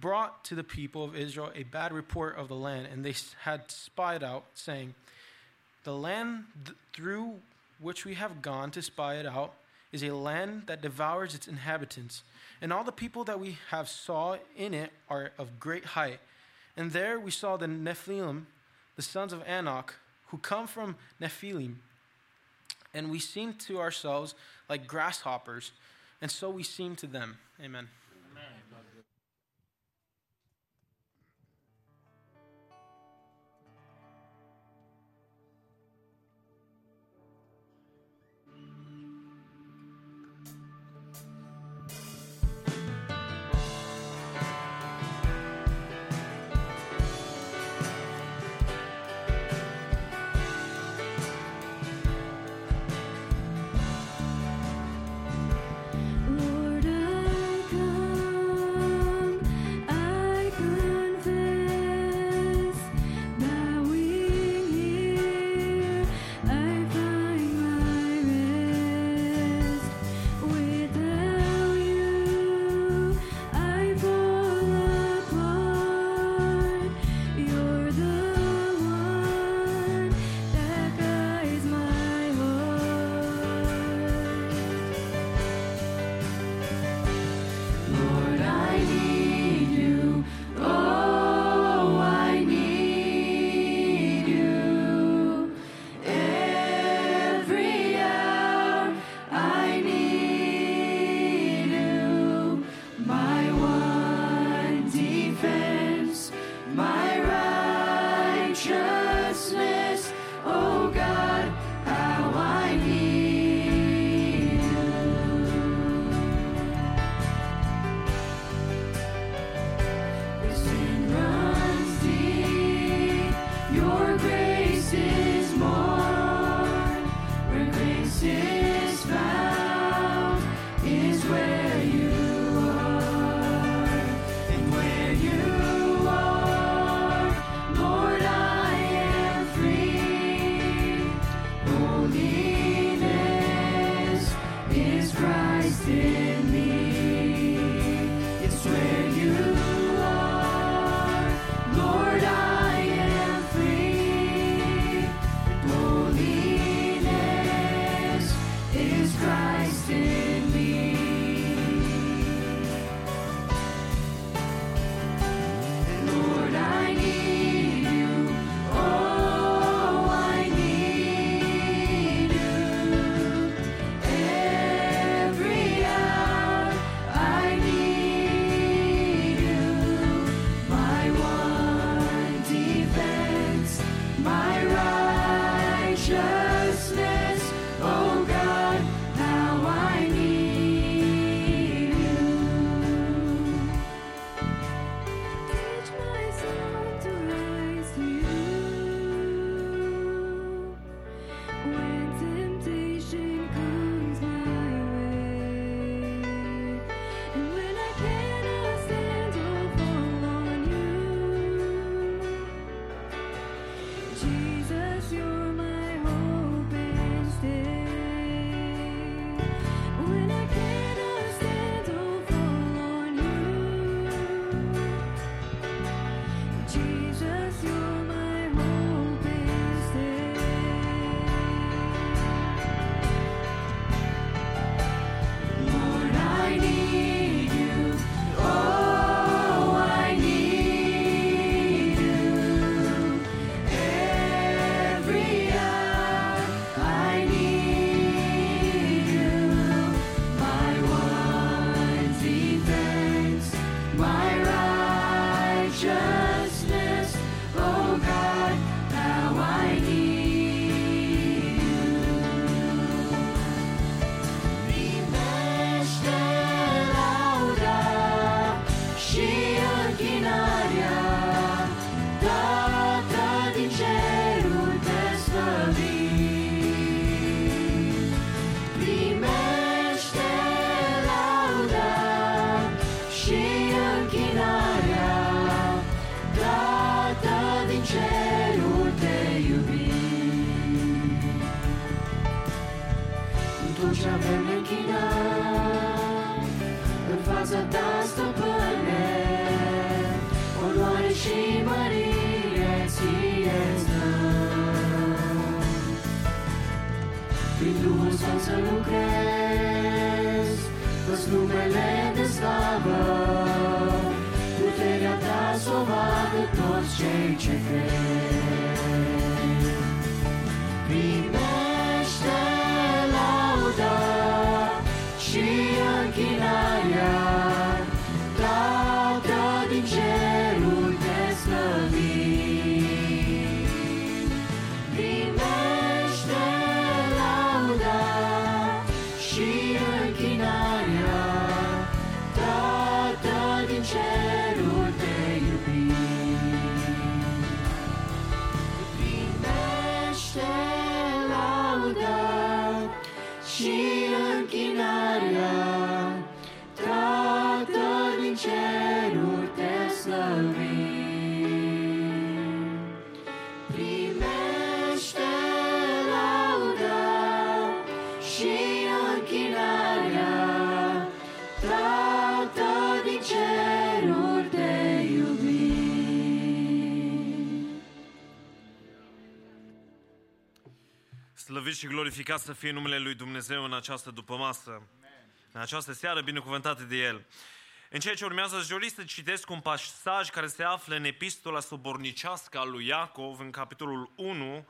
brought to the people of Israel a bad report of the land, and they had spied out, saying, The land th- through which we have gone to spy it out is a land that devours its inhabitants, and all the people that we have saw in it are of great height. And there we saw the Nephilim, the sons of Anak, who come from Nephilim. And we seem to ourselves like grasshoppers, and so we seem to them. Amen. Și glorificat să fie numele Lui Dumnezeu în această dupămasă, în această seară binecuvântată de El. În ceea ce urmează, aș dori să citesc un pasaj care se află în epistola sobornicească a lui Iacov, în capitolul 1,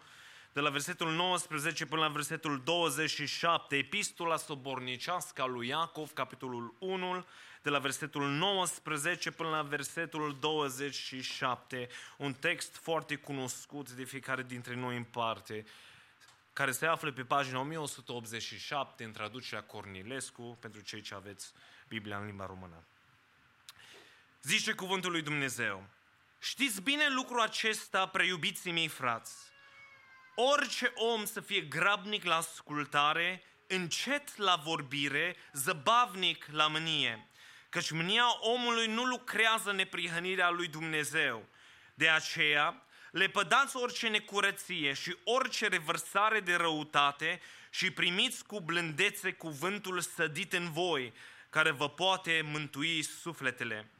de la versetul 19 până la versetul 27. Epistola sobornicească a lui Iacov, capitolul 1, de la versetul 19 până la versetul 27. Un text foarte cunoscut de fiecare dintre noi în parte care se află pe pagina 1187 în traducerea Cornilescu, pentru cei ce aveți Biblia în limba română. Zice cuvântul lui Dumnezeu, știți bine lucrul acesta, preiubiții mei frați, orice om să fie grabnic la ascultare, încet la vorbire, zăbavnic la mânie, căci mânia omului nu lucrează în neprihănirea lui Dumnezeu. De aceea, lepădați orice necurăție și orice revărsare de răutate și primiți cu blândețe cuvântul sădit în voi, care vă poate mântui sufletele.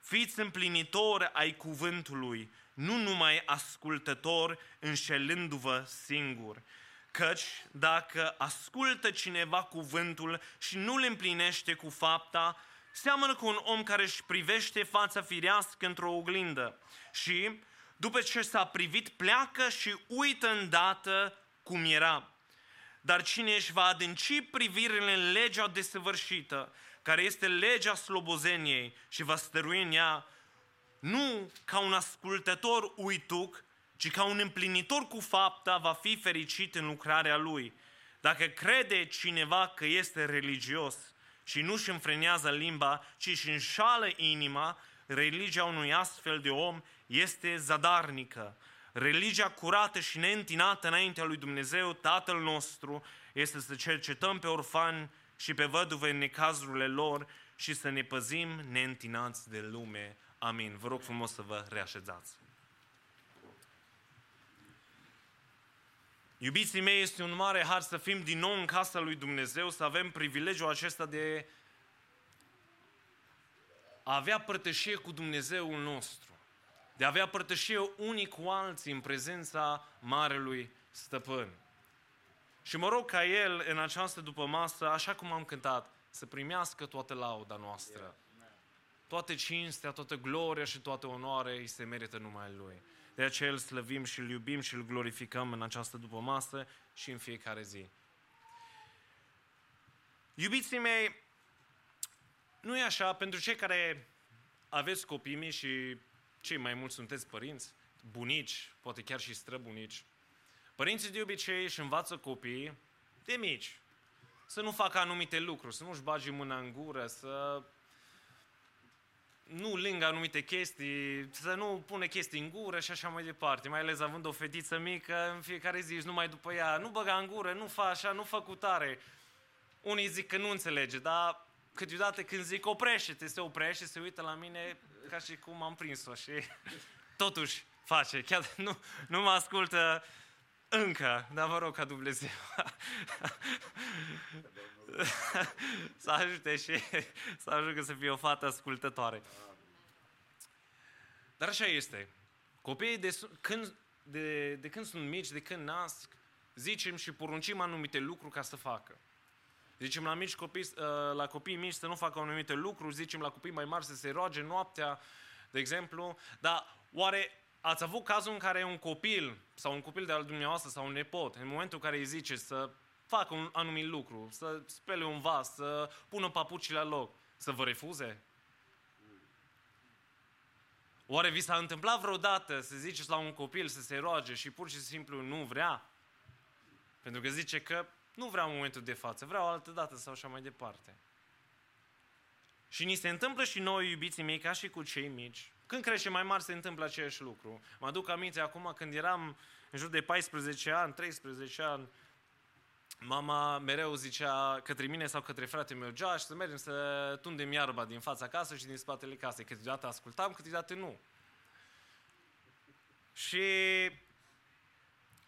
Fiți împlinitori ai cuvântului, nu numai ascultători înșelându-vă singur. Căci dacă ascultă cineva cuvântul și nu îl împlinește cu fapta, seamănă cu un om care își privește fața firească într-o oglindă și, după ce s-a privit, pleacă și uită îndată cum era. Dar cine își va adânci privirile în legea desăvârșită, care este legea slobozeniei și va stărui în ea, nu ca un ascultător uituc, ci ca un împlinitor cu fapta va fi fericit în lucrarea lui. Dacă crede cineva că este religios și nu își înfrenează limba, ci își înșală inima, religia unui astfel de om este zadarnică. Religia curată și neîntinată înaintea lui Dumnezeu, Tatăl nostru, este să cercetăm pe orfani și pe văduve în necazurile lor și să ne păzim neîntinați de lume. Amin. Vă rog frumos să vă reașezați. Iubiții mei, este un mare har să fim din nou în casa lui Dumnezeu, să avem privilegiul acesta de a avea părtășie cu Dumnezeul nostru, de a avea părtășie unii cu alții în prezența Marelui Stăpân. Și mă rog ca El în această după masă, așa cum am cântat, să primească toată lauda noastră. Toate cinstea, toată gloria și toată onoarea îi se merită numai Lui. De aceea îl slăvim și îl iubim și îl glorificăm în această după masă și în fiecare zi. Iubiții mei, nu e așa, pentru cei care aveți copii mici și cei mai mulți sunteți părinți, bunici, poate chiar și străbunici, părinții de obicei își învață copiii de mici să nu facă anumite lucruri, să nu-și bagi mâna în gură, să nu lângă anumite chestii, să nu pune chestii în gură și așa mai departe. Mai ales având o fetiță mică, în fiecare zi numai după ea, nu băga în gură, nu fa așa, nu fă cu tare. Unii zic că nu înțelege, dar câteodată când zic oprește-te, se oprește, se uită la mine ca și cum am prins-o și totuși face, chiar nu, nu mă ascultă Încă, dar vă rog ca Dumnezeu să ajute și să ajungă să fie o fată ascultătoare. Dar așa este. Copiii de, su- când, de, de când sunt mici, de când nasc, zicem și poruncim anumite lucruri ca să facă. Zicem la, mici copii, uh, la copii mici să nu facă anumite lucruri, zicem la copii mai mari să se roage noaptea, de exemplu. Dar oare ați avut cazul în care un copil sau un copil de al dumneavoastră sau un nepot, în momentul în care îi zice să facă un anumit lucru, să spele un vas, să pună papucii la loc, să vă refuze? Oare vi s-a întâmplat vreodată să ziceți la un copil să se roage și pur și simplu nu vrea? Pentru că zice că nu vreau în momentul de față, vreau altă dată sau așa mai departe. Și ni se întâmplă și noi, iubiții mei, ca și cu cei mici. Când crește mai mari se întâmplă același lucru. Mă aduc aminte acum când eram în jur de 14 ani, 13 ani, mama mereu zicea către mine sau către fratele meu, Josh, să mergem să tundem iarba din fața casei și din spatele casei. Câteodată ascultam, câteodată nu. Și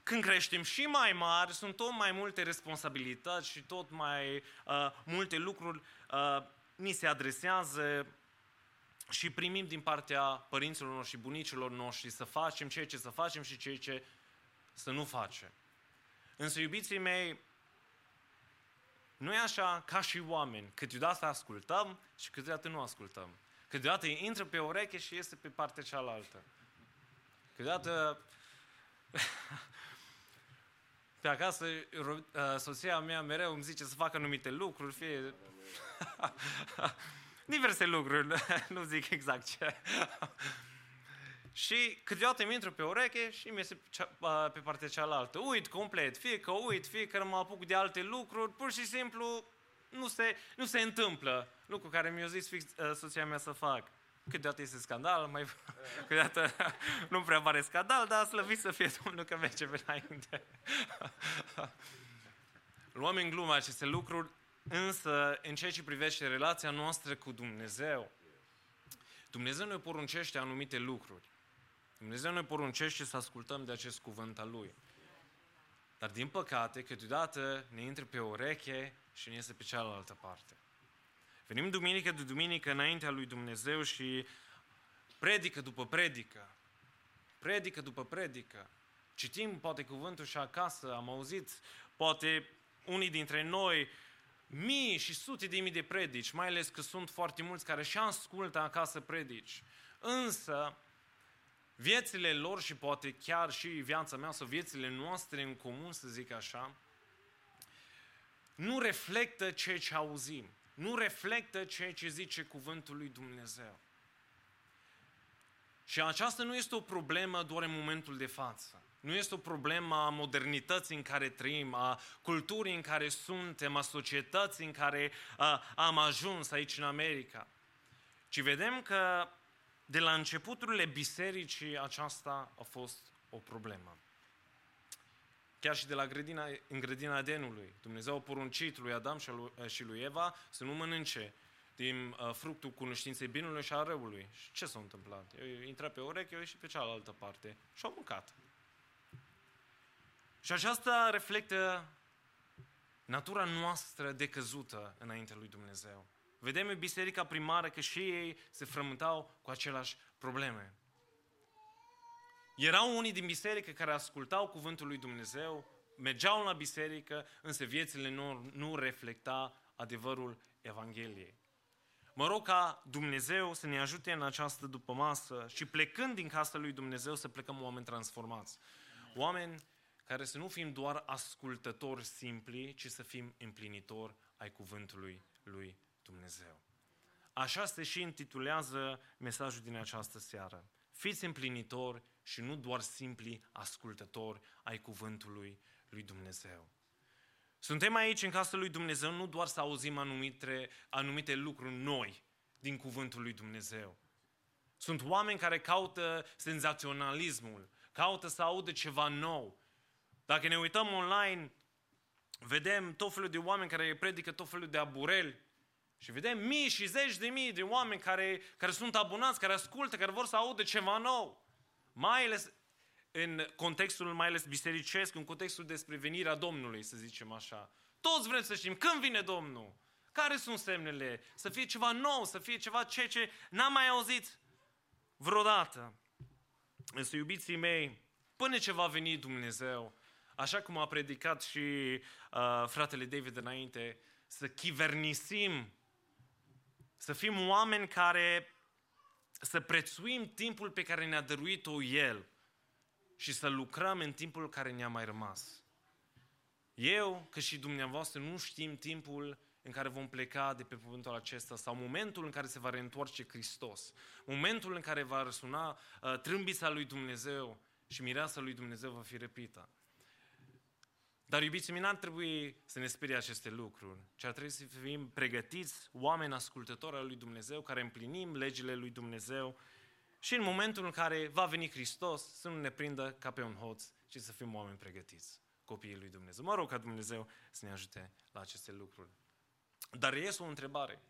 când creștem și mai mari, sunt tot mai multe responsabilități și tot mai uh, multe lucruri uh, ni se adresează și primim din partea părinților noștri și bunicilor noștri să facem ceea ce să facem și ceea ce să nu facem. Însă, iubiții mei, nu e așa ca și oameni. Câteodată ascultăm și câteodată nu ascultăm. Câteodată intră pe ureche și iese pe partea cealaltă. Câteodată pe acasă soția mea mereu îmi zice să fac anumite lucruri, fie diverse lucruri, nu zic exact ce. și câteodată îmi intru pe ureche și mi se pe partea cealaltă. Uit complet, fie că uit, fie că mă apuc de alte lucruri, pur și simplu nu se, nu se întâmplă lucru care mi-a zis fix uh, soția mea să fac. Câteodată este scandal, mai, câteodată nu prea mare scandal, dar slăvit să fie Domnul că merge pe înainte. Luăm în glumă aceste lucruri, însă în ceea ce privește relația noastră cu Dumnezeu, Dumnezeu ne poruncește anumite lucruri. Dumnezeu ne poruncește să ascultăm de acest cuvânt al Lui. Dar din păcate, câteodată ne intră pe ureche și ne iese pe cealaltă parte. Venim duminică de duminică înaintea lui Dumnezeu și predică după predică, predică după predică. Citim poate cuvântul și acasă, am auzit poate unii dintre noi mii și sute de mii de predici, mai ales că sunt foarte mulți care și ascultă acasă predici. Însă, viețile lor și poate chiar și viața mea sau viețile noastre în comun, să zic așa, nu reflectă ceea ce auzim nu reflectă ceea ce zice cuvântul lui Dumnezeu. Și aceasta nu este o problemă doar în momentul de față. Nu este o problemă a modernității în care trăim, a culturii în care suntem, a societății în care a, am ajuns aici în America. Ci vedem că de la începuturile bisericii aceasta a fost o problemă. Chiar și de la grădina, în grădina Adenului. Dumnezeu a poruncit lui Adam și lui Eva să nu mănânce din uh, fructul cunoștinței binului și a răului. Și ce s-a întâmplat? Eu intra pe ureche și pe cealaltă parte și au mâncat. Și aceasta reflectă natura noastră decăzută înaintea lui Dumnezeu. Vedem în biserica primară că și ei se frământau cu aceleași probleme. Erau unii din biserică care ascultau cuvântul lui Dumnezeu, mergeau la biserică, însă viețile nu, nu reflecta adevărul Evangheliei. Mă rog ca Dumnezeu să ne ajute în această dupămasă și plecând din casa lui Dumnezeu să plecăm oameni transformați. Oameni care să nu fim doar ascultători simpli, ci să fim împlinitori ai cuvântului lui Dumnezeu. Așa se și intitulează mesajul din această seară. Fiți împlinitori și nu doar simpli ascultători ai cuvântului lui Dumnezeu. Suntem aici în casa lui Dumnezeu nu doar să auzim anumite, anumite lucruri noi din cuvântul lui Dumnezeu. Sunt oameni care caută senzaționalismul, caută să audă ceva nou. Dacă ne uităm online, vedem tot felul de oameni care predică tot felul de abureli și vedem mii și zeci de mii de oameni care, care sunt abonați, care ascultă, care vor să audă ceva nou. Mai ales în contextul mai ales bisericesc, în contextul despre venirea Domnului, să zicem așa. Toți vrem să știm când vine Domnul, care sunt semnele, să fie ceva nou, să fie ceva ce, ce n-am mai auzit vreodată. Însă, iubiții mei, până ce va veni Dumnezeu, așa cum a predicat și uh, fratele David înainte, să chivernisim, să fim oameni care să prețuim timpul pe care ne-a dăruit-o El și să lucrăm în timpul care ne-a mai rămas. Eu, că și dumneavoastră, nu știm timpul în care vom pleca de pe pământul acesta sau momentul în care se va reîntoarce Hristos, momentul în care va răsuna uh, trâmbița lui Dumnezeu și mireasa lui Dumnezeu va fi răpită. Dar, iubiții mei, n-ar trebui să ne sperie aceste lucruri, ci ar trebui să fim pregătiți, oameni ascultători al lui Dumnezeu, care împlinim legile lui Dumnezeu și în momentul în care va veni Hristos să nu ne prindă ca pe un hoț, ci să fim oameni pregătiți, copiii lui Dumnezeu. Mă rog ca Dumnezeu să ne ajute la aceste lucruri. Dar este o întrebare.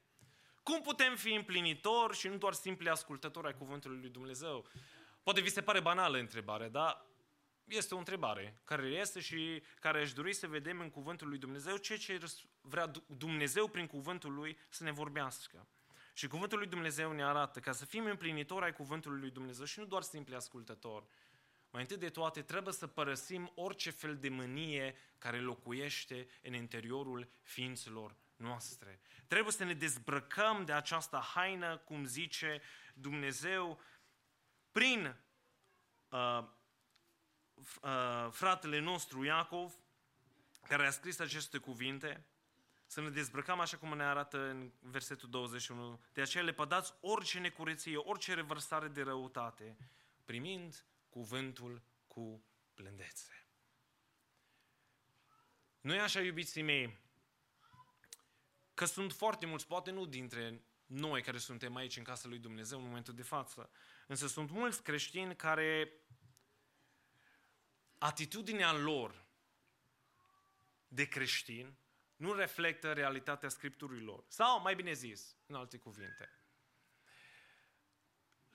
Cum putem fi împlinitori și nu doar simpli ascultători ai cuvântului lui Dumnezeu? Poate vi se pare banală întrebare, dar este o întrebare care este și care aș dori să vedem în cuvântul lui Dumnezeu ceea ce vrea Dumnezeu prin cuvântul lui să ne vorbească. Și cuvântul lui Dumnezeu ne arată ca să fim împlinitori ai cuvântului lui Dumnezeu și nu doar simpli ascultători. Mai întâi de toate, trebuie să părăsim orice fel de mânie care locuiește în interiorul ființelor noastre. Trebuie să ne dezbrăcăm de această haină, cum zice Dumnezeu, prin uh, uh, fratele nostru Iacov, care a scris aceste cuvinte, să ne dezbrăcăm așa cum ne arată în versetul 21. De aceea le pădați orice necureție, orice revărsare de răutate, primind cuvântul cu blândețe. Nu e așa, iubiții mei, că sunt foarte mulți, poate nu dintre noi care suntem aici în casa lui Dumnezeu în momentul de față, însă sunt mulți creștini care atitudinea lor de creștin nu reflectă realitatea Scripturilor. Sau, mai bine zis, în alte cuvinte.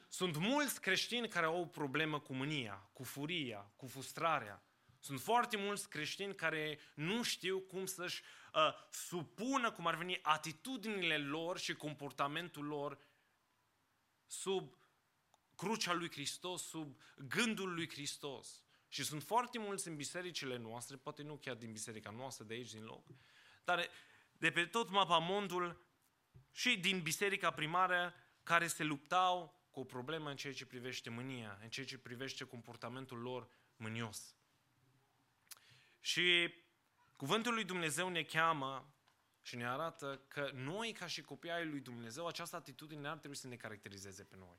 Sunt mulți creștini care au o problemă cu mânia, cu furia, cu frustrarea. Sunt foarte mulți creștini care nu știu cum să-și uh, supună, cum ar veni, atitudinile lor și comportamentul lor sub crucea lui Hristos, sub gândul lui Hristos. Și sunt foarte mulți în bisericile noastre, poate nu chiar din biserica noastră, de aici, din loc, dar de pe tot mapamondul și din biserica primară care se luptau cu o problemă în ceea ce privește mânia, în ceea ce privește comportamentul lor mânios. Și cuvântul lui Dumnezeu ne cheamă și ne arată că noi, ca și copii ai lui Dumnezeu, această atitudine n-ar trebui să ne caracterizeze pe noi.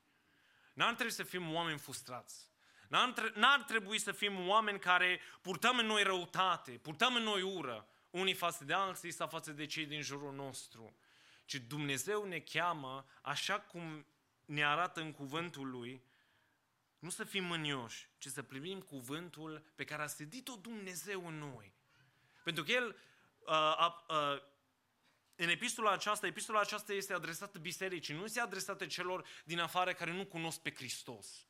N-ar trebui să fim oameni frustrați. N-ar, trebui să fim oameni care purtăm în noi răutate, purtăm în noi ură, unii față de alții sau față de cei din jurul nostru. Ci Dumnezeu ne cheamă, așa cum ne arată în cuvântul Lui, nu să fim mânioși, ci să primim cuvântul pe care a sedit-o Dumnezeu în noi. Pentru că El, uh, uh, în epistola aceasta, epistola aceasta este adresată bisericii, nu este adresată celor din afară care nu cunosc pe Hristos.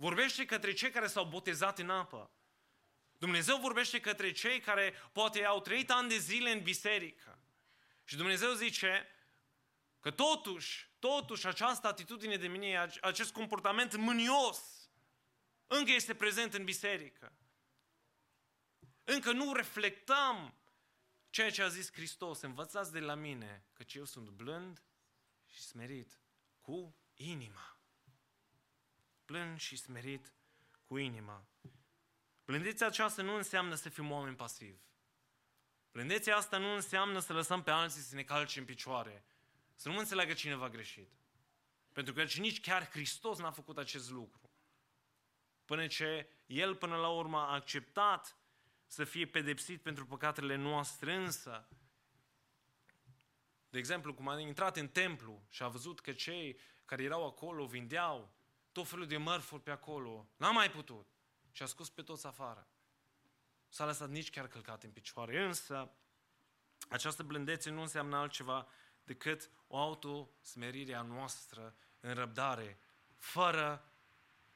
Vorbește către cei care s-au botezat în apă. Dumnezeu vorbește către cei care poate au trăit ani de zile în biserică. Și Dumnezeu zice că totuși, totuși această atitudine de mine, acest comportament mânios, încă este prezent în biserică. Încă nu reflectăm ceea ce a zis Hristos. Învățați de la mine, că eu sunt blând și smerit cu inima plân și smerit cu inima. Blândețea aceasta nu înseamnă să fim oameni pasivi. Blândețea asta nu înseamnă să lăsăm pe alții să ne calce în picioare. Să nu mă înțeleagă cineva greșit. Pentru că nici chiar Hristos n-a făcut acest lucru. Până ce El până la urmă a acceptat să fie pedepsit pentru păcatele noastre, însă, de exemplu, cum a intrat în templu și a văzut că cei care erau acolo vindeau tot felul de mărfuri pe acolo. N-a mai putut. Și a scos pe toți afară. S-a lăsat nici chiar călcat în picioare. Însă, această blândețe nu înseamnă altceva decât o autosmerire a noastră în răbdare, fără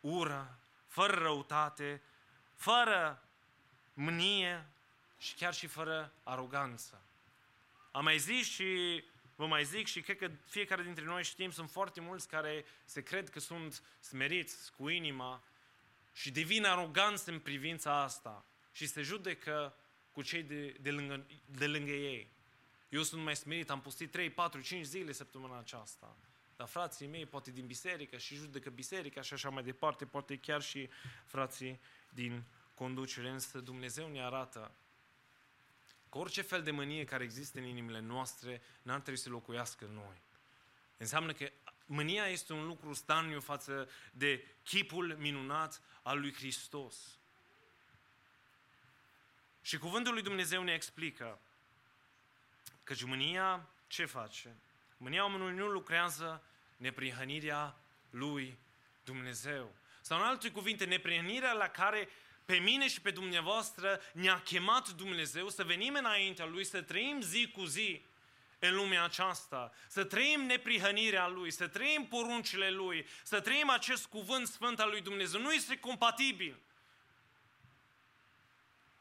ură, fără răutate, fără mânie și chiar și fără aroganță. Am mai zis și vă mai zic și cred că fiecare dintre noi știm, sunt foarte mulți care se cred că sunt smeriți cu inima și devin aroganți în privința asta și se judecă cu cei de, de, lângă, de lângă ei. Eu sunt mai smerit, am postit 3, 4, 5 zile săptămâna aceasta. Dar frații mei, poate din biserică și judecă biserica și așa mai departe, poate chiar și frații din conducere. Însă Dumnezeu ne arată că orice fel de mânie care există în inimile noastre n-ar trebui să locuiască în noi. Înseamnă că mânia este un lucru staniu față de chipul minunat al lui Hristos. Și cuvântul lui Dumnezeu ne explică că mânia ce face? Mânia omului nu lucrează neprihănirea lui Dumnezeu. Sau în alte cuvinte, neprihănirea la care pe mine și pe dumneavoastră ne-a chemat Dumnezeu să venim înaintea Lui, să trăim zi cu zi în lumea aceasta, să trăim neprihănirea Lui, să trăim poruncile Lui, să trăim acest cuvânt sfânt al Lui Dumnezeu. Nu este compatibil.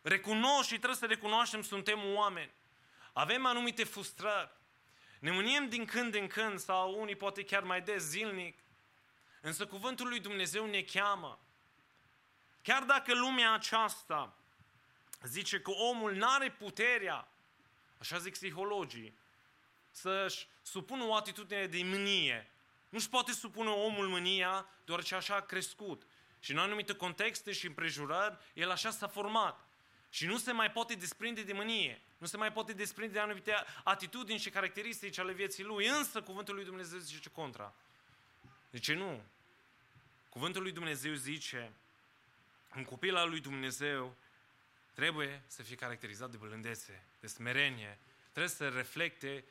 Recunosc și trebuie să recunoaștem, suntem oameni. Avem anumite frustrări. Ne mâniem din când în când sau unii poate chiar mai des zilnic. Însă cuvântul lui Dumnezeu ne cheamă. Chiar dacă lumea aceasta zice că omul nu are puterea, așa zic psihologii, să-și supună o atitudine de mânie. Nu-și poate supune omul mânia, deoarece așa a crescut. Și în anumite contexte și împrejurări, el așa s-a format. Și nu se mai poate desprinde de mânie. Nu se mai poate desprinde de anumite atitudini și caracteristici ale vieții lui. Însă cuvântul lui Dumnezeu zice contra. De ce nu? Cuvântul lui Dumnezeu zice, un copil al lui Dumnezeu trebuie să fie caracterizat de blândețe, de smerenie, trebuie să reflecte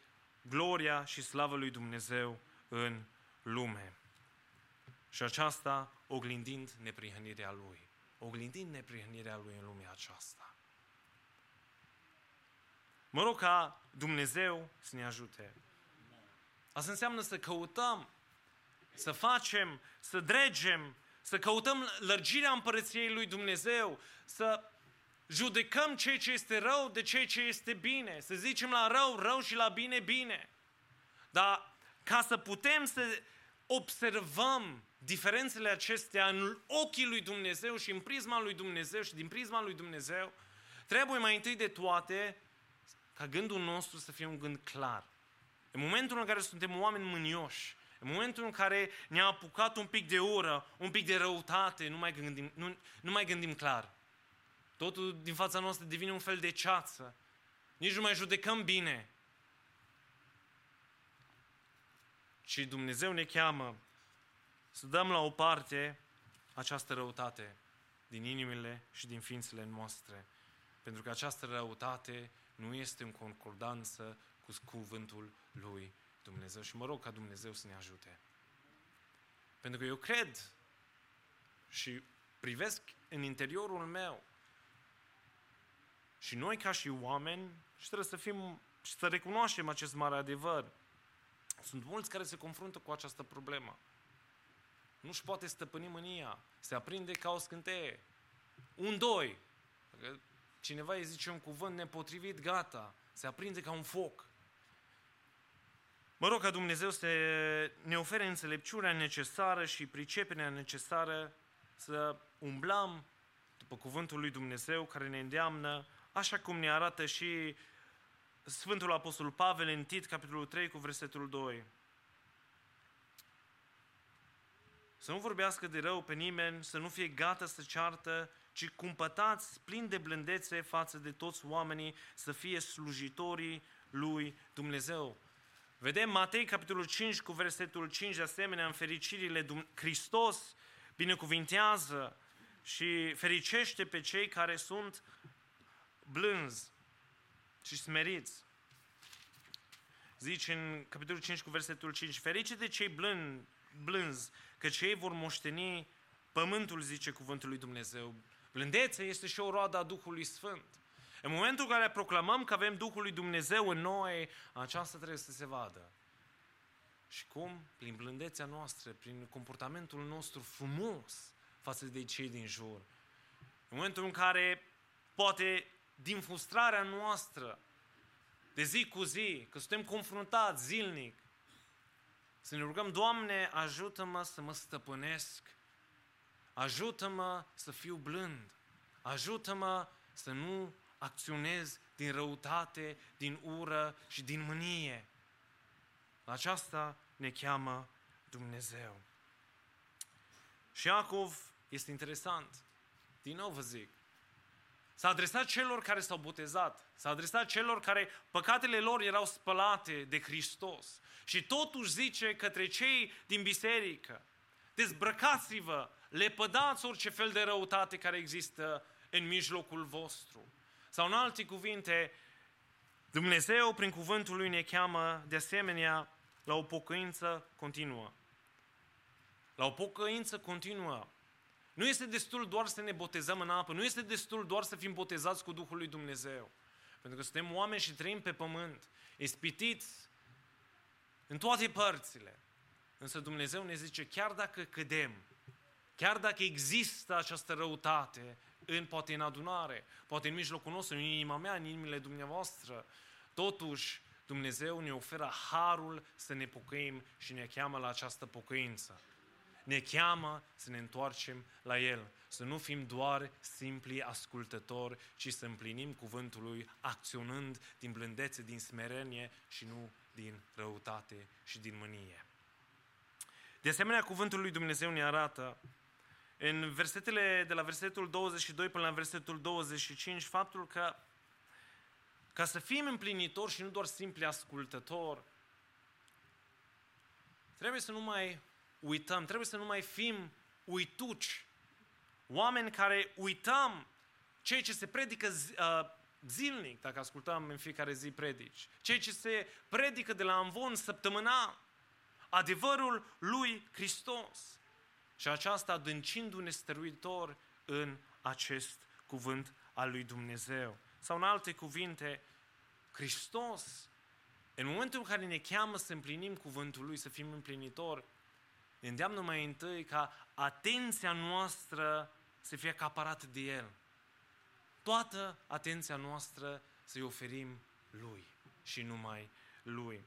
gloria și slavă lui Dumnezeu în lume. Și aceasta oglindind neprihănirea lui. Oglindind neprihănirea lui în lumea aceasta. Mă rog ca Dumnezeu să ne ajute. Asta înseamnă să căutăm, să facem, să dregem, să căutăm lărgirea împărăției lui Dumnezeu, să judecăm ceea ce este rău de ceea ce este bine, să zicem la rău, rău și la bine, bine. Dar ca să putem să observăm diferențele acestea în ochii lui Dumnezeu și în prisma lui Dumnezeu și din prisma lui Dumnezeu, trebuie mai întâi de toate ca gândul nostru să fie un gând clar. În momentul în care suntem oameni mânioși, în momentul în care ne-a apucat un pic de ură, un pic de răutate, nu mai gândim, nu, nu mai gândim clar. Totul din fața noastră devine un fel de ceață. Nici nu mai judecăm bine. Și Dumnezeu ne cheamă să dăm la o parte această răutate din inimile și din ființele noastre. Pentru că această răutate nu este în concordanță cu cuvântul lui Dumnezeu. Și mă rog ca Dumnezeu să ne ajute. Pentru că eu cred și privesc în interiorul meu și noi ca și oameni și trebuie să fim și să recunoaștem acest mare adevăr. Sunt mulți care se confruntă cu această problemă. Nu-și poate stăpâni mânia. Se aprinde ca o scânteie. Un, doi. Cineva îi zice un cuvânt nepotrivit, gata, se aprinde ca un foc. Mă rog ca Dumnezeu să ne ofere înțelepciunea necesară și priceperea necesară să umblăm după cuvântul lui Dumnezeu care ne îndeamnă, așa cum ne arată și Sfântul Apostol Pavel în Tit, capitolul 3, cu versetul 2. Să nu vorbească de rău pe nimeni, să nu fie gata să ceartă, ci cumpătați plin de blândețe față de toți oamenii, să fie slujitorii lui Dumnezeu. Vedem Matei, capitolul 5, cu versetul 5, de asemenea, în fericirile Hristos binecuvintează și fericește pe cei care sunt blânzi și smeriți. Zice în capitolul 5 cu versetul 5, ferice de cei blân, blânzi, că cei vor moșteni pământul, zice cuvântul lui Dumnezeu. Blândețea este și o roadă a Duhului Sfânt. În momentul în care proclamăm că avem Duhul lui Dumnezeu în noi, aceasta trebuie să se vadă. Și cum? Prin blândețea noastră, prin comportamentul nostru frumos față de cei din jur. În momentul în care, poate, din frustrarea noastră, de zi cu zi, că suntem confruntați zilnic, să ne rugăm, Doamne, ajută-mă să mă stăpânesc, ajută-mă să fiu blând, ajută-mă să nu acționez din răutate, din ură și din mânie. La aceasta ne cheamă Dumnezeu. Și Iacov este interesant. Din nou vă zic. S-a adresat celor care s-au botezat. S-a adresat celor care păcatele lor erau spălate de Hristos. Și totuși zice către cei din biserică, dezbrăcați-vă, lepădați orice fel de răutate care există în mijlocul vostru. Sau în alte cuvinte, Dumnezeu prin cuvântul Lui ne cheamă de asemenea la o pocăință continuă. La o pocăință continuă. Nu este destul doar să ne botezăm în apă, nu este destul doar să fim botezați cu Duhul lui Dumnezeu. Pentru că suntem oameni și trăim pe pământ, ispitiți în toate părțile. Însă Dumnezeu ne zice, chiar dacă cădem, chiar dacă există această răutate, în, poate în adunare, poate în mijlocul nostru, în inima mea, în inimile dumneavoastră, totuși Dumnezeu ne oferă harul să ne pocăim și ne cheamă la această pocăință. Ne cheamă să ne întoarcem la El, să nu fim doar simpli ascultători, ci să împlinim cuvântul Lui, acționând din blândețe, din smerenie și nu din răutate și din mânie. De asemenea, cuvântul lui Dumnezeu ne arată în versetele de la versetul 22 până la versetul 25 faptul că ca să fim împlinitori și nu doar simpli ascultători, trebuie să nu mai uităm, trebuie să nu mai fim uituci, oameni care uităm ceea ce se predică uh, zilnic, dacă ascultăm în fiecare zi predici, ceea ce se predică de la Amvon săptămâna, adevărul lui Hristos. Și aceasta adâncindu-ne stăruitor în acest cuvânt al lui Dumnezeu. Sau în alte cuvinte, Hristos, în momentul în care ne cheamă să împlinim cuvântul Lui, să fim împlinitori, ne îndeamnă mai întâi ca atenția noastră să fie acaparată de El. Toată atenția noastră să-i oferim Lui și numai Lui.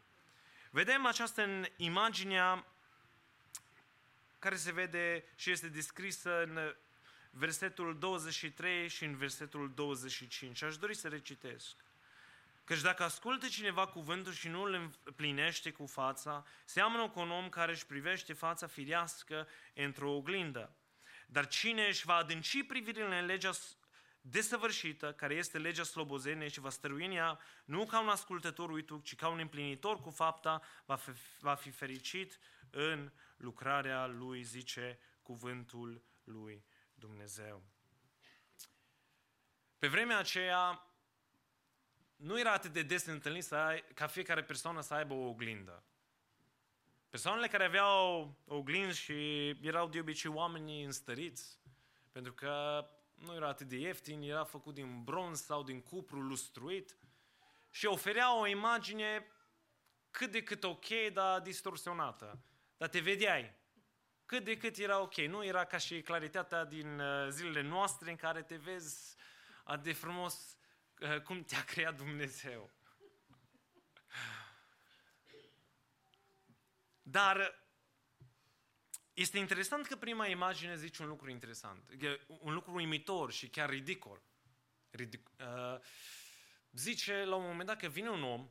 Vedem aceasta în imaginea care se vede și este descrisă în versetul 23 și în versetul 25. Aș dori să recitesc. Căci dacă ascultă cineva cuvântul și nu îl împlinește cu fața, seamănă cu un om care își privește fața firească într-o oglindă. Dar cine își va adânci privirile în legea desăvârșită, care este legea slobozeniei și va stărui în ea, nu ca un ascultător uituc, ci ca un împlinitor cu fapta, va fi, va fi fericit în lucrarea lui, zice cuvântul lui Dumnezeu. Pe vremea aceea, nu era atât de des întâlnit să ai, ca fiecare persoană să aibă o oglindă. Persoanele care aveau oglinzi și erau de obicei oamenii înstăriți, pentru că nu era atât de ieftin, era făcut din bronz sau din cupru lustruit și oferea o imagine cât de cât ok, dar distorsionată. Dar te vedeai. Cât de cât era ok. Nu era ca și claritatea din uh, zilele noastre în care te vezi atât de frumos uh, cum te-a creat Dumnezeu. Dar este interesant că prima imagine zice un lucru interesant, un lucru uimitor și chiar ridicol. Ridic, uh, zice la un moment dat că vine un om,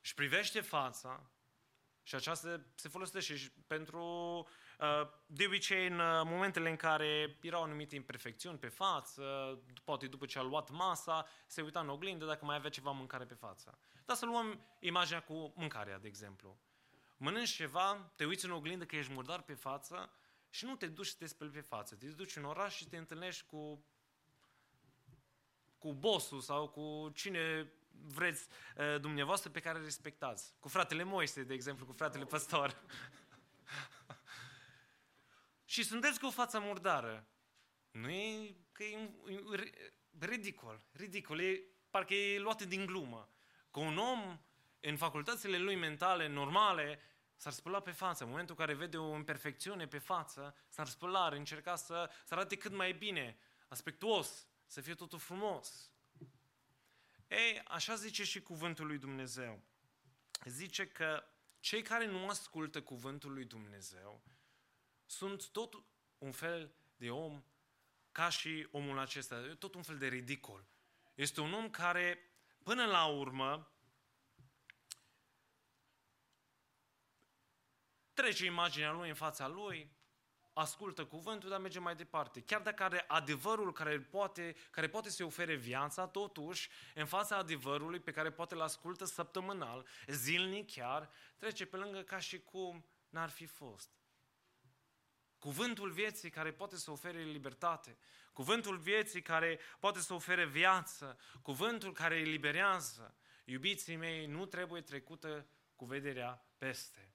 și privește fața și aceasta se folosește și pentru, uh, de obicei, în uh, momentele în care erau anumite imperfecțiuni pe față, poate după ce a luat masa, se uita în oglindă dacă mai avea ceva mâncare pe față. Dar să luăm imaginea cu mâncarea, de exemplu mănânci ceva, te uiți în oglindă că ești murdar pe față și nu te duci să te speli pe față. Te duci în oraș și te întâlnești cu cu bossul sau cu cine vreți uh, dumneavoastră pe care respectați. Cu fratele Moise, de exemplu, cu fratele păstor. și sunteți cu o față murdară. Nu e că e ridicol, ridicol, e, parcă e luat din glumă. Că un om în facultățile lui mentale normale S-ar spăla pe față. În momentul în care vede o imperfecțiune pe față, s-ar spăla, ar încerca să, să arate cât mai bine, aspectuos, să fie totul frumos. Ei, așa zice și cuvântul lui Dumnezeu. Zice că cei care nu ascultă cuvântul lui Dumnezeu sunt tot un fel de om ca și omul acesta, tot un fel de ridicol. Este un om care, până la urmă, trece imaginea lui în fața lui, ascultă cuvântul, dar merge mai departe. Chiar dacă are adevărul care poate, care poate să ofere viața, totuși, în fața adevărului pe care poate îl ascultă săptămânal, zilnic chiar, trece pe lângă ca și cum n-ar fi fost. Cuvântul vieții care poate să ofere libertate, cuvântul vieții care poate să ofere viață, cuvântul care eliberează, iubiții mei, nu trebuie trecută cu vederea peste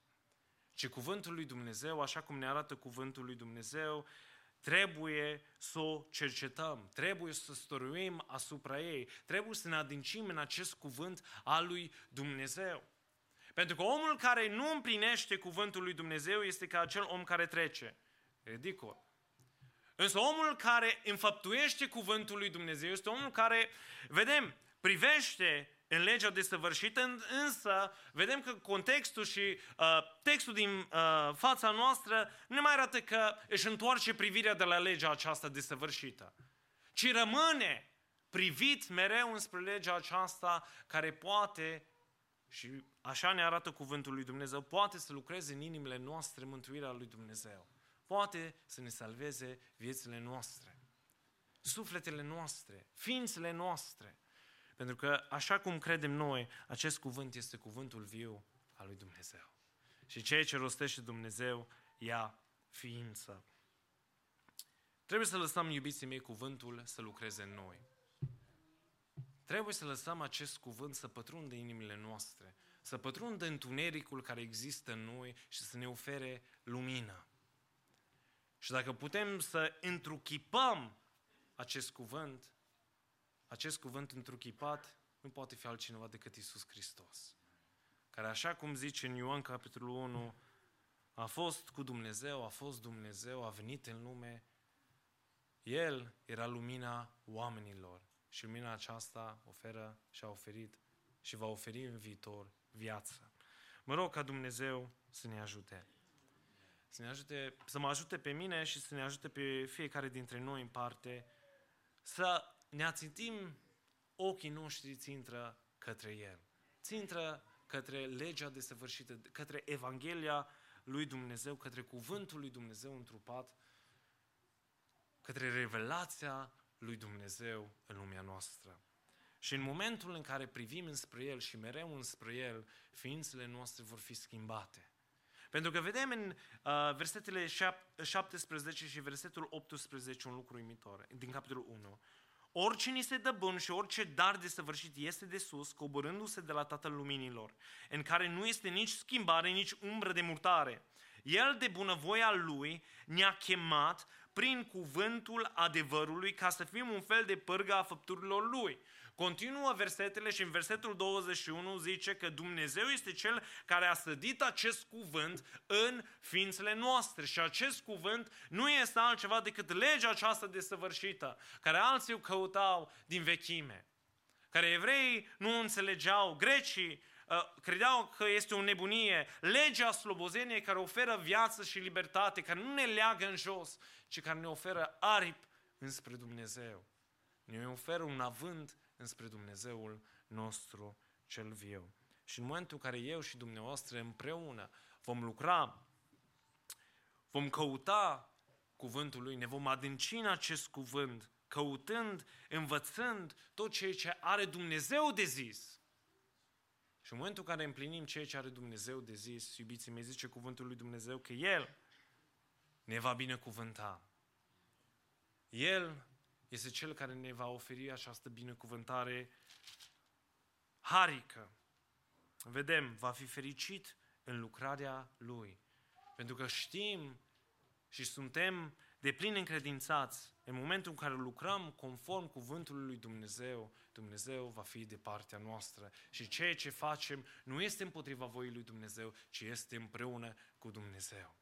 ci cuvântul lui Dumnezeu, așa cum ne arată cuvântul lui Dumnezeu, trebuie să o cercetăm, trebuie să stăruim asupra ei, trebuie să ne adâncim în acest cuvânt al lui Dumnezeu. Pentru că omul care nu împlinește cuvântul lui Dumnezeu este ca acel om care trece. Ridicol. Însă omul care înfăptuiește cuvântul lui Dumnezeu este omul care, vedem, privește în legea desăvârșită, însă vedem că contextul și uh, textul din uh, fața noastră nu mai arată că își întoarce privirea de la legea aceasta desăvârșită, ci rămâne privit mereu înspre legea aceasta care poate, și așa ne arată cuvântul lui Dumnezeu, poate să lucreze în inimile noastre mântuirea lui Dumnezeu. Poate să ne salveze viețile noastre, sufletele noastre, ființele noastre. Pentru că, așa cum credem noi, acest cuvânt este cuvântul viu al lui Dumnezeu. Și ceea ce rostește Dumnezeu ia ființă. Trebuie să lăsăm, iubiții mei, cuvântul să lucreze în noi. Trebuie să lăsăm acest cuvânt să pătrundă inimile noastre, să pătrundă întunericul care există în noi și să ne ofere lumină. Și dacă putem să întruchipăm acest cuvânt, acest cuvânt întruchipat nu poate fi altcineva decât Isus Hristos, care așa cum zice în Ioan capitolul 1, a fost cu Dumnezeu, a fost Dumnezeu, a venit în lume, El era lumina oamenilor și lumina aceasta oferă și a oferit și va oferi în viitor viață. Mă rog ca Dumnezeu să ne ajute. Să, ne ajute, să mă ajute pe mine și să ne ajute pe fiecare dintre noi în parte să ne ațintim ochii noștri țintră către El. Țintră către legea desăvârșită, către Evanghelia lui Dumnezeu, către cuvântul lui Dumnezeu întrupat, către revelația lui Dumnezeu în lumea noastră. Și în momentul în care privim înspre El și mereu înspre El, ființele noastre vor fi schimbate. Pentru că vedem în uh, versetele 17 și versetul 18 un lucru uimitor, din capitolul 1. Orice ni se dă bun și orice dar de săvârșit este de sus, coborându-se de la Tatăl Luminilor, în care nu este nici schimbare, nici umbră de murtare. El, de bunăvoia Lui, ne-a chemat prin cuvântul adevărului ca să fim un fel de pârgă a făpturilor Lui. Continuă versetele și în versetul 21 zice că Dumnezeu este Cel care a sădit acest cuvânt în ființele noastre și acest cuvânt nu este altceva decât legea aceasta desăvârșită, care alții o căutau din vechime, care evreii nu înțelegeau, grecii uh, credeau că este o nebunie, legea slobozeniei care oferă viață și libertate, care nu ne leagă în jos, ci care ne oferă aripi înspre Dumnezeu. Ne oferă un avânt înspre Dumnezeul nostru cel viu. Și în momentul în care eu și dumneavoastră împreună vom lucra, vom căuta cuvântul Lui, ne vom adânci în acest cuvânt, căutând, învățând tot ceea ce are Dumnezeu de zis. Și în momentul în care împlinim ceea ce are Dumnezeu de zis, iubiții mei, zice cuvântul lui Dumnezeu că El ne va binecuvânta. El este Cel care ne va oferi această binecuvântare harică. Vedem, va fi fericit în lucrarea Lui. Pentru că știm și suntem de plin încredințați, în momentul în care lucrăm conform cuvântului lui Dumnezeu, Dumnezeu va fi de partea noastră. Și ceea ce facem nu este împotriva voii lui Dumnezeu, ci este împreună cu Dumnezeu.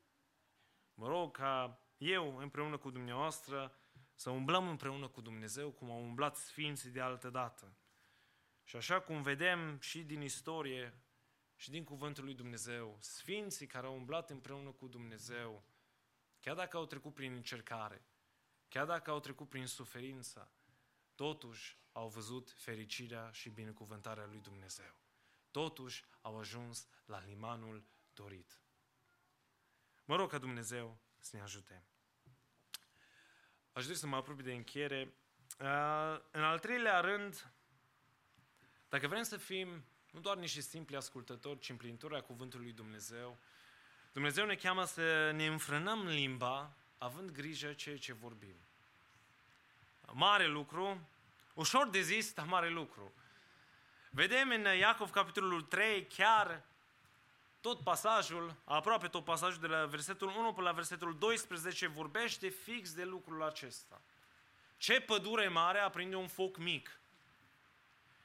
Mă rog ca eu, împreună cu dumneavoastră, să umblăm împreună cu Dumnezeu, cum au umblat Sfinții de altă dată. Și așa cum vedem și din istorie și din cuvântul lui Dumnezeu, Sfinții care au umblat împreună cu Dumnezeu, chiar dacă au trecut prin încercare, chiar dacă au trecut prin suferință, totuși au văzut fericirea și binecuvântarea lui Dumnezeu. Totuși au ajuns la limanul dorit. Mă rog ca Dumnezeu să ne ajute. Aș dori să mă apropii de încheiere. Uh, în al treilea rând, dacă vrem să fim nu doar niște simpli ascultători, ci împlinitori a Cuvântului lui Dumnezeu, Dumnezeu ne cheamă să ne înfrânăm limba, având grijă ceea ce vorbim. Mare lucru, ușor de zis, dar mare lucru. Vedem în Iacov, capitolul 3, chiar tot pasajul, aproape tot pasajul de la versetul 1 până la versetul 12 vorbește fix de lucrul acesta. Ce pădure mare aprinde un foc mic.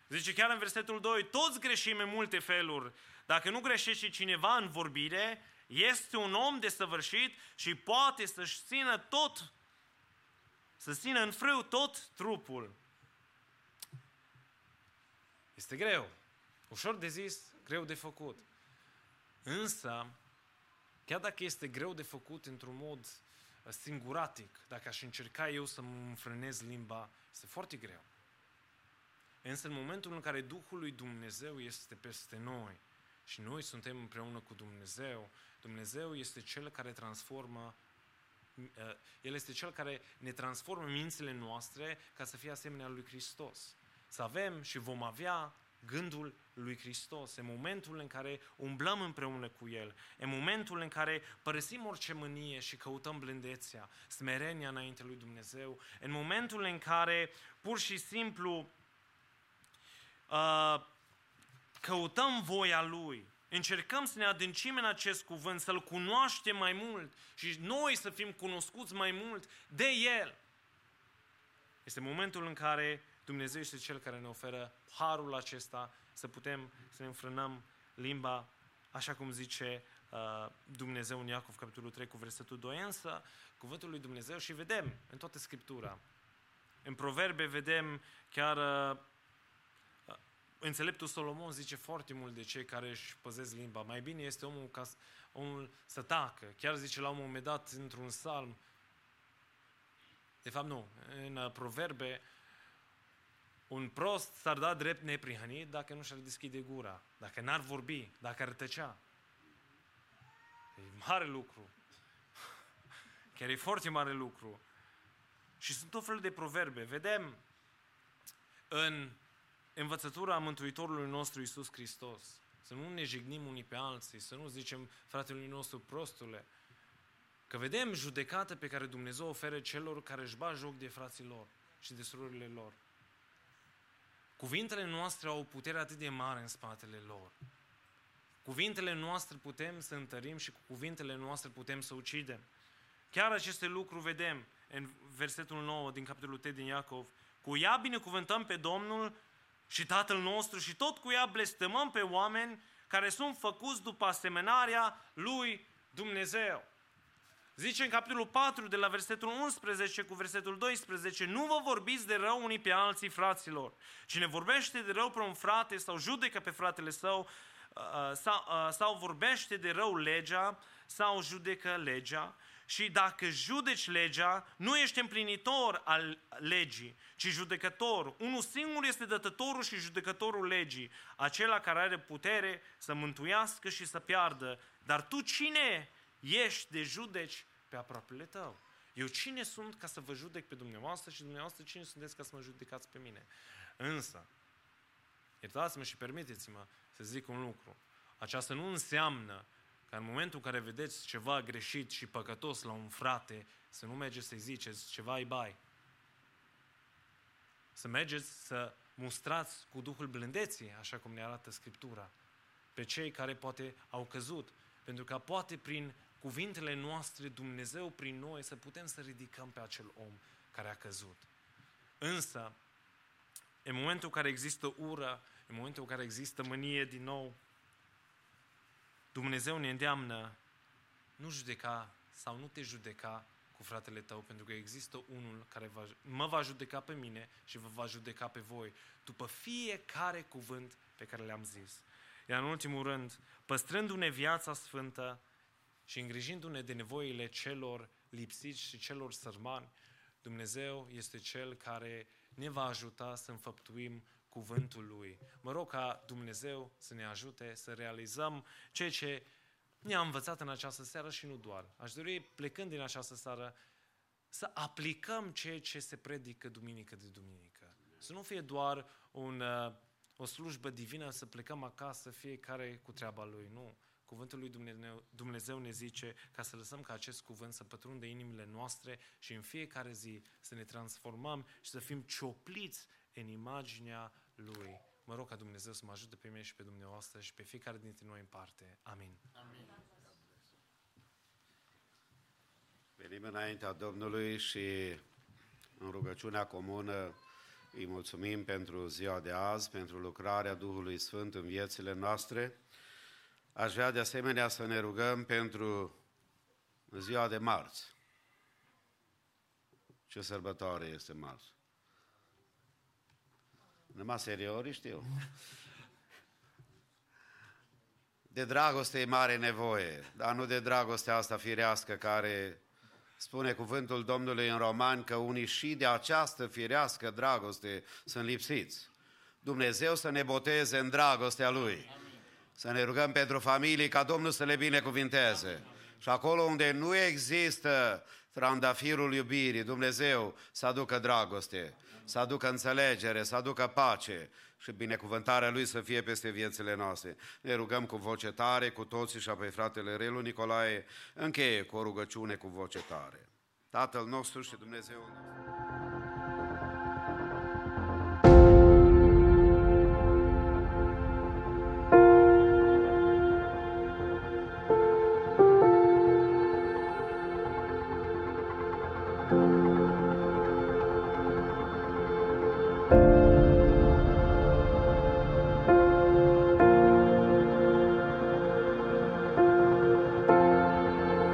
Zice chiar în versetul 2, toți greșim în multe feluri. Dacă nu greșește cineva în vorbire, este un om desăvârșit și poate să-și țină tot, să țină în frâu tot trupul. Este greu. Ușor de zis, greu de făcut. Însă, chiar dacă este greu de făcut într-un mod uh, singuratic, dacă aș încerca eu să mă înfrânez limba, este foarte greu. Însă în momentul în care Duhul lui Dumnezeu este peste noi și noi suntem împreună cu Dumnezeu, Dumnezeu este Cel care transformă uh, El este Cel care ne transformă mințile noastre ca să fie asemenea lui Hristos. Să avem și vom avea gândul lui Hristos, în momentul în care umblăm împreună cu El, în momentul în care părăsim orice mânie și căutăm blândețea, smerenia înainte lui Dumnezeu, în momentul în care pur și simplu uh, căutăm voia Lui, încercăm să ne adâncim în acest cuvânt, să-L cunoaștem mai mult și noi să fim cunoscuți mai mult de El. Este momentul în care Dumnezeu este Cel care ne oferă harul acesta să putem să ne înfrânăm limba, așa cum zice uh, Dumnezeu în Iacov, capitolul 3, cu versetul 2, însă cuvântul lui Dumnezeu și vedem în toată Scriptura. În proverbe vedem chiar uh, uh, înțeleptul Solomon zice foarte mult de cei care își păzesc limba. Mai bine este omul, ca, omul să tacă. Chiar zice la un moment dat într-un salm, de fapt nu, în uh, proverbe, un prost s-ar da drept neprihănit dacă nu și-ar deschide gura, dacă n-ar vorbi, dacă ar tăcea. E mare lucru. Chiar e foarte mare lucru. Și sunt tot felul de proverbe. Vedem în învățătura Mântuitorului nostru Isus Hristos. Să nu ne jignim unii pe alții, să nu zicem fratelui nostru prostule. Că vedem judecată pe care Dumnezeu oferă celor care își bat joc de frații lor și de surorile lor. Cuvintele noastre au o putere atât de mare în spatele lor. Cuvintele noastre putem să întărim și cu cuvintele noastre putem să ucidem. Chiar aceste lucruri vedem în versetul 9 din capitolul 3 din Iacov. Cu ea binecuvântăm pe Domnul și Tatăl nostru și tot cu ea blestemăm pe oameni care sunt făcuți după asemănarea lui Dumnezeu. Zice în capitolul 4, de la versetul 11 cu versetul 12, nu vă vorbiți de rău unii pe alții, fraților. Cine vorbește de rău pe un frate sau judecă pe fratele său, uh, uh, sau, uh, sau vorbește de rău legea, sau judecă legea, și dacă judeci legea, nu ești împlinitor al legii, ci judecător. Unul singur este dătătorul și judecătorul legii, acela care are putere să mântuiască și să piardă. Dar tu cine ești de judeci pe aproapele tău. Eu cine sunt ca să vă judec pe dumneavoastră și dumneavoastră cine sunteți ca să mă judecați pe mine? Însă, iertați-mă și permiteți-mă să zic un lucru. Aceasta nu înseamnă că în momentul în care vedeți ceva greșit și păcătos la un frate, să nu mergeți să-i ziceți ceva ai bai. Să mergeți să mustrați cu Duhul blândeții, așa cum ne arată Scriptura, pe cei care poate au căzut. Pentru că poate prin cuvintele noastre, Dumnezeu prin noi, să putem să ridicăm pe acel om care a căzut. Însă, în momentul în care există ură, în momentul în care există mânie din nou, Dumnezeu ne îndeamnă nu judeca sau nu te judeca cu fratele tău, pentru că există unul care va, mă va judeca pe mine și vă va judeca pe voi, după fiecare cuvânt pe care le-am zis. Iar în ultimul rând, păstrându-ne viața sfântă și îngrijindu-ne de nevoile celor lipsiți și celor sărmani, Dumnezeu este Cel care ne va ajuta să înfăptuim cuvântul Lui. Mă rog ca Dumnezeu să ne ajute să realizăm ceea ce ne-a învățat în această seară și nu doar. Aș dori, plecând din această seară, să aplicăm ceea ce se predică duminică de duminică. Să nu fie doar un, uh, o slujbă divină, să plecăm acasă fiecare cu treaba lui. Nu. Cuvântul lui Dumnezeu, Dumnezeu ne zice ca să lăsăm ca acest cuvânt să pătrunde inimile noastre și în fiecare zi să ne transformăm și să fim ciopliți în imaginea Lui. Mă rog ca Dumnezeu să mă ajute pe mine și pe dumneavoastră și pe fiecare dintre noi în parte. Amin. Amin. Venim înaintea Domnului și în rugăciunea comună îi mulțumim pentru ziua de azi, pentru lucrarea Duhului Sfânt în viețile noastre. Aș vrea de asemenea să ne rugăm pentru ziua de marți. Ce sărbătoare este marți? Numai seriori știu. De dragoste e mare nevoie, dar nu de dragostea asta firească care spune cuvântul Domnului în Roman că unii și de această firească dragoste sunt lipsiți. Dumnezeu să ne boteze în dragostea Lui. Să ne rugăm pentru familii ca Domnul să le binecuvinteze. Și acolo unde nu există trandafirul iubirii, Dumnezeu să aducă dragoste, să aducă înțelegere, să aducă pace și binecuvântarea Lui să fie peste viețile noastre. Ne rugăm cu voce tare, cu toții și apoi fratele Relu Nicolae încheie cu o rugăciune cu voce tare. Tatăl nostru și Dumnezeu nostru.